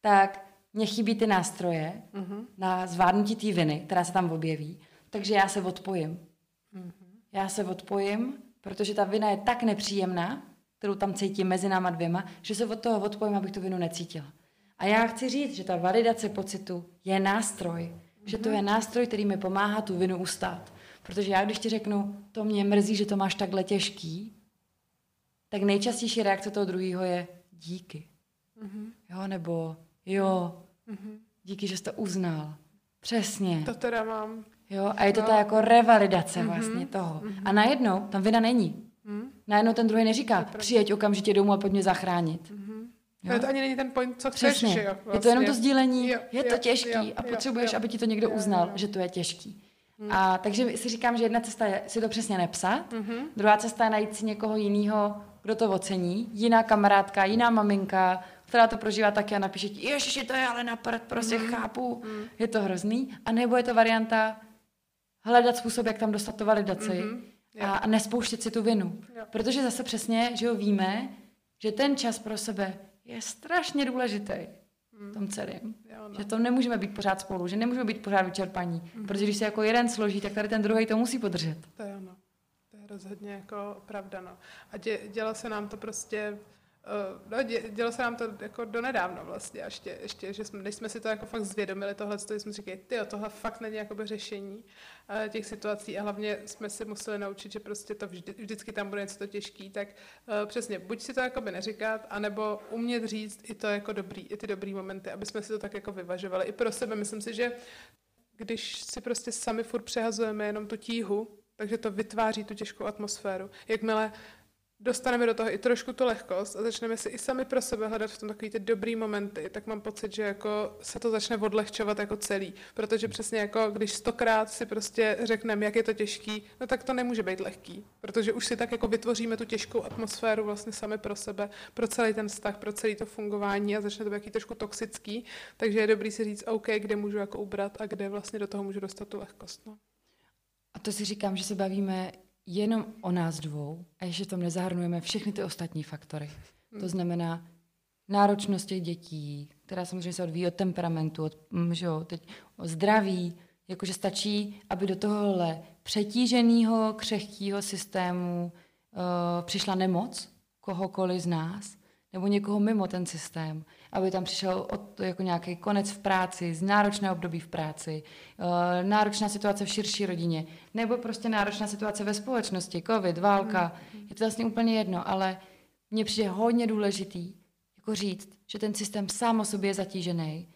tak mně chybí ty nástroje mm-hmm. na zvládnutí té viny, která se tam objeví, takže já se odpojím. Mm-hmm. Já se odpojím, protože ta vina je tak nepříjemná, kterou tam cítím mezi náma dvěma, že se od toho odpojím, abych tu vinu necítila. A já chci říct, že ta validace pocitu je nástroj, mm-hmm. že to je nástroj, který mi pomáhá tu vinu ustát. Protože já, když ti řeknu, to mě mrzí, že to máš takhle těžký, tak nejčastější reakce toho druhého je díky. Mm-hmm. Jo, nebo jo, mm-hmm. díky, že jsi to uznal. Přesně. To teda mám. Jo, a je to no. ta jako revalidace mm-hmm. vlastně toho. Mm-hmm. A najednou tam vina není. Mm. Najednou ten druhý neříká, přijeď okamžitě domů a pojď mě zachránit. Mm-hmm. Jo? To ani není ten point, co chceš, Přesně. jo? Vlastně. Je to jenom to vlastně. sdílení, jo, je to jo, těžký jo, a potřebuješ, jo, aby ti to někdo jo, uznal, jo. že to je těžký. Mm. A takže si říkám, že jedna cesta je si to přesně nepsat, mm-hmm. druhá cesta je najít si někoho jiného, kdo to ocení, jiná kamarádka, jiná maminka, která to prožívá taky a napíše ti, ježiši, to je ale na prd, prostě mm. chápu, mm. je to hrozný. A nebo je to varianta hledat způsob, jak tam dostat to validaci mm-hmm. a, a nespouštět si tu vinu. Jo. Protože zase přesně, že jo, víme, že ten čas pro sebe je strašně důležitý mm. v tom celém. No. Že to nemůžeme být pořád spolu, že nemůžeme být pořád vyčerpaní. Mm. Protože když se jako jeden složí, tak tady ten druhý to musí podržet. To je ono. To je rozhodně jako pravda, no. A dě, dělo se nám to prostě no, dě, dělo se nám to jako donedávno vlastně, ještě, ještě že jsme, než jsme si to jako fakt zvědomili tohle, to jsme říkali, ty tohle fakt není jakoby řešení uh, těch situací a hlavně jsme si museli naučit, že prostě to vždy, vždycky tam bude něco to těžký, tak uh, přesně, buď si to jakoby neříkat, anebo umět říct i to jako dobrý, i ty dobrý momenty, aby jsme si to tak jako vyvažovali i pro sebe. Myslím si, že když si prostě sami furt přehazujeme jenom tu tíhu, takže to vytváří tu těžkou atmosféru. Jakmile dostaneme do toho i trošku tu lehkost a začneme si i sami pro sebe hledat v tom takový ty dobrý momenty, tak mám pocit, že jako se to začne odlehčovat jako celý. Protože přesně jako když stokrát si prostě řekneme, jak je to těžký, no tak to nemůže být lehký. Protože už si tak jako vytvoříme tu těžkou atmosféru vlastně sami pro sebe, pro celý ten vztah, pro celé to fungování a začne to být trošku toxický. Takže je dobrý si říct, OK, kde můžu jako ubrat a kde vlastně do toho můžu dostat tu lehkost. No. A to si říkám, že se bavíme jenom o nás dvou a ještě tam nezahrnujeme všechny ty ostatní faktory. Hmm. To znamená náročnost těch dětí, která samozřejmě se odvíjí od temperamentu, od, mm, že jo, teď, o zdraví, jakože stačí, aby do tohohle přetíženého, křehkého systému přišla nemoc kohokoliv z nás, nebo někoho mimo ten systém, aby tam přišel od, jako nějaký konec v práci, z náročné období v práci, uh, náročná situace v širší rodině, nebo prostě náročná situace ve společnosti, covid, válka, mm. je to vlastně úplně jedno, ale mně přijde hodně důležitý jako říct, že ten systém sám o sobě je zatížený,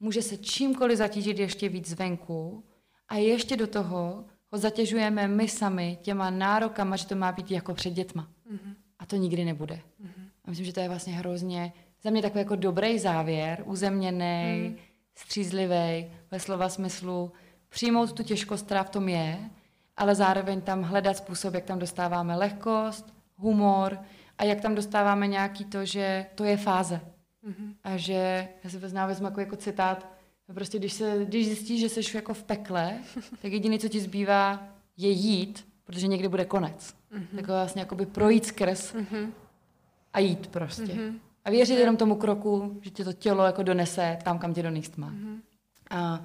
může se čímkoliv zatížit ještě víc zvenku a ještě do toho ho zatěžujeme my sami těma nárokama, že to má být jako před dětma. Mm-hmm. A to nikdy nebude. Mm-hmm. A myslím, že to je vlastně hrozně za mě takový jako dobrý závěr, uzemněný, mm. střízlivý, ve slova smyslu přijmout tu těžkost, která v tom je, ale zároveň tam hledat způsob, jak tam dostáváme lehkost, humor a jak tam dostáváme nějaký to, že to je fáze. Mm-hmm. A že, já si vezmu, vezmu jako, jako citát, prostě když, se, když zjistíš, že jsi jako v pekle, tak jediné, co ti zbývá, je jít, protože někdy bude konec. Mm-hmm. Tak vlastně jakoby projít skrz mm-hmm. a jít prostě. Mm-hmm. A věřit jenom tomu kroku, že tě to tělo jako donese tam, kam tě donést má. Mm-hmm. A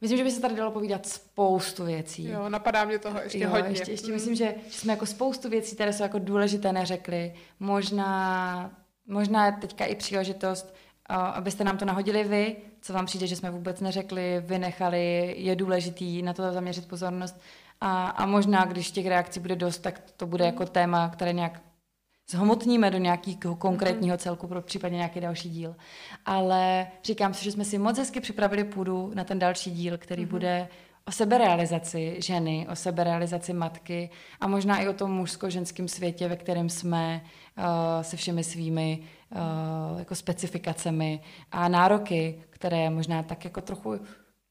myslím, že by se tady dalo povídat spoustu věcí. Jo, napadá mě toho ještě jo, hodně. Ještě, ještě mm. myslím, že, jsme jako spoustu věcí, které jsou jako důležité, neřekli. Možná, možná teďka i příležitost, abyste nám to nahodili vy, co vám přijde, že jsme vůbec neřekli, vynechali, je důležitý na to zaměřit pozornost. A, a možná, když těch reakcí bude dost, tak to bude jako téma, které nějak zhmotníme do nějakého konkrétního celku pro případně nějaký další díl. Ale říkám si, že jsme si moc hezky připravili půdu na ten další díl, který mm-hmm. bude o seberealizaci ženy, o seberealizaci matky a možná i o tom mužsko-ženském světě, ve kterém jsme uh, se všemi svými uh, jako specifikacemi a nároky, které možná tak jako trochu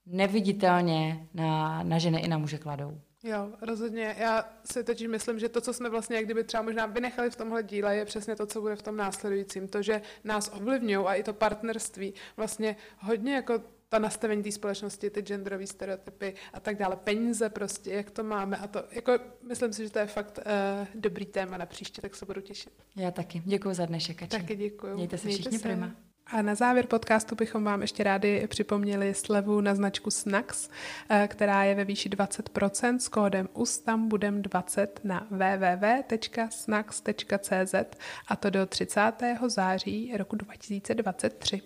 neviditelně na, na ženy i na muže kladou. Jo, rozhodně. Já si totiž myslím, že to, co jsme vlastně jak kdyby třeba možná vynechali v tomhle díle, je přesně to, co bude v tom následujícím. To, že nás ovlivňují a i to partnerství vlastně hodně jako ta nastavení té společnosti, ty genderové stereotypy a tak dále, peníze prostě, jak to máme a to, jako myslím si, že to je fakt uh, dobrý téma na příště, tak se budu těšit. Já taky. Děkuji za dnešek. Taky děkuji. Mějte se všichni Mějte se. prima. A na závěr podcastu bychom vám ještě rádi připomněli slevu na značku Snacks, eh, která je ve výši 20% s kódem USTAM budem 20 na www.snacks.cz a to do 30. září roku 2023.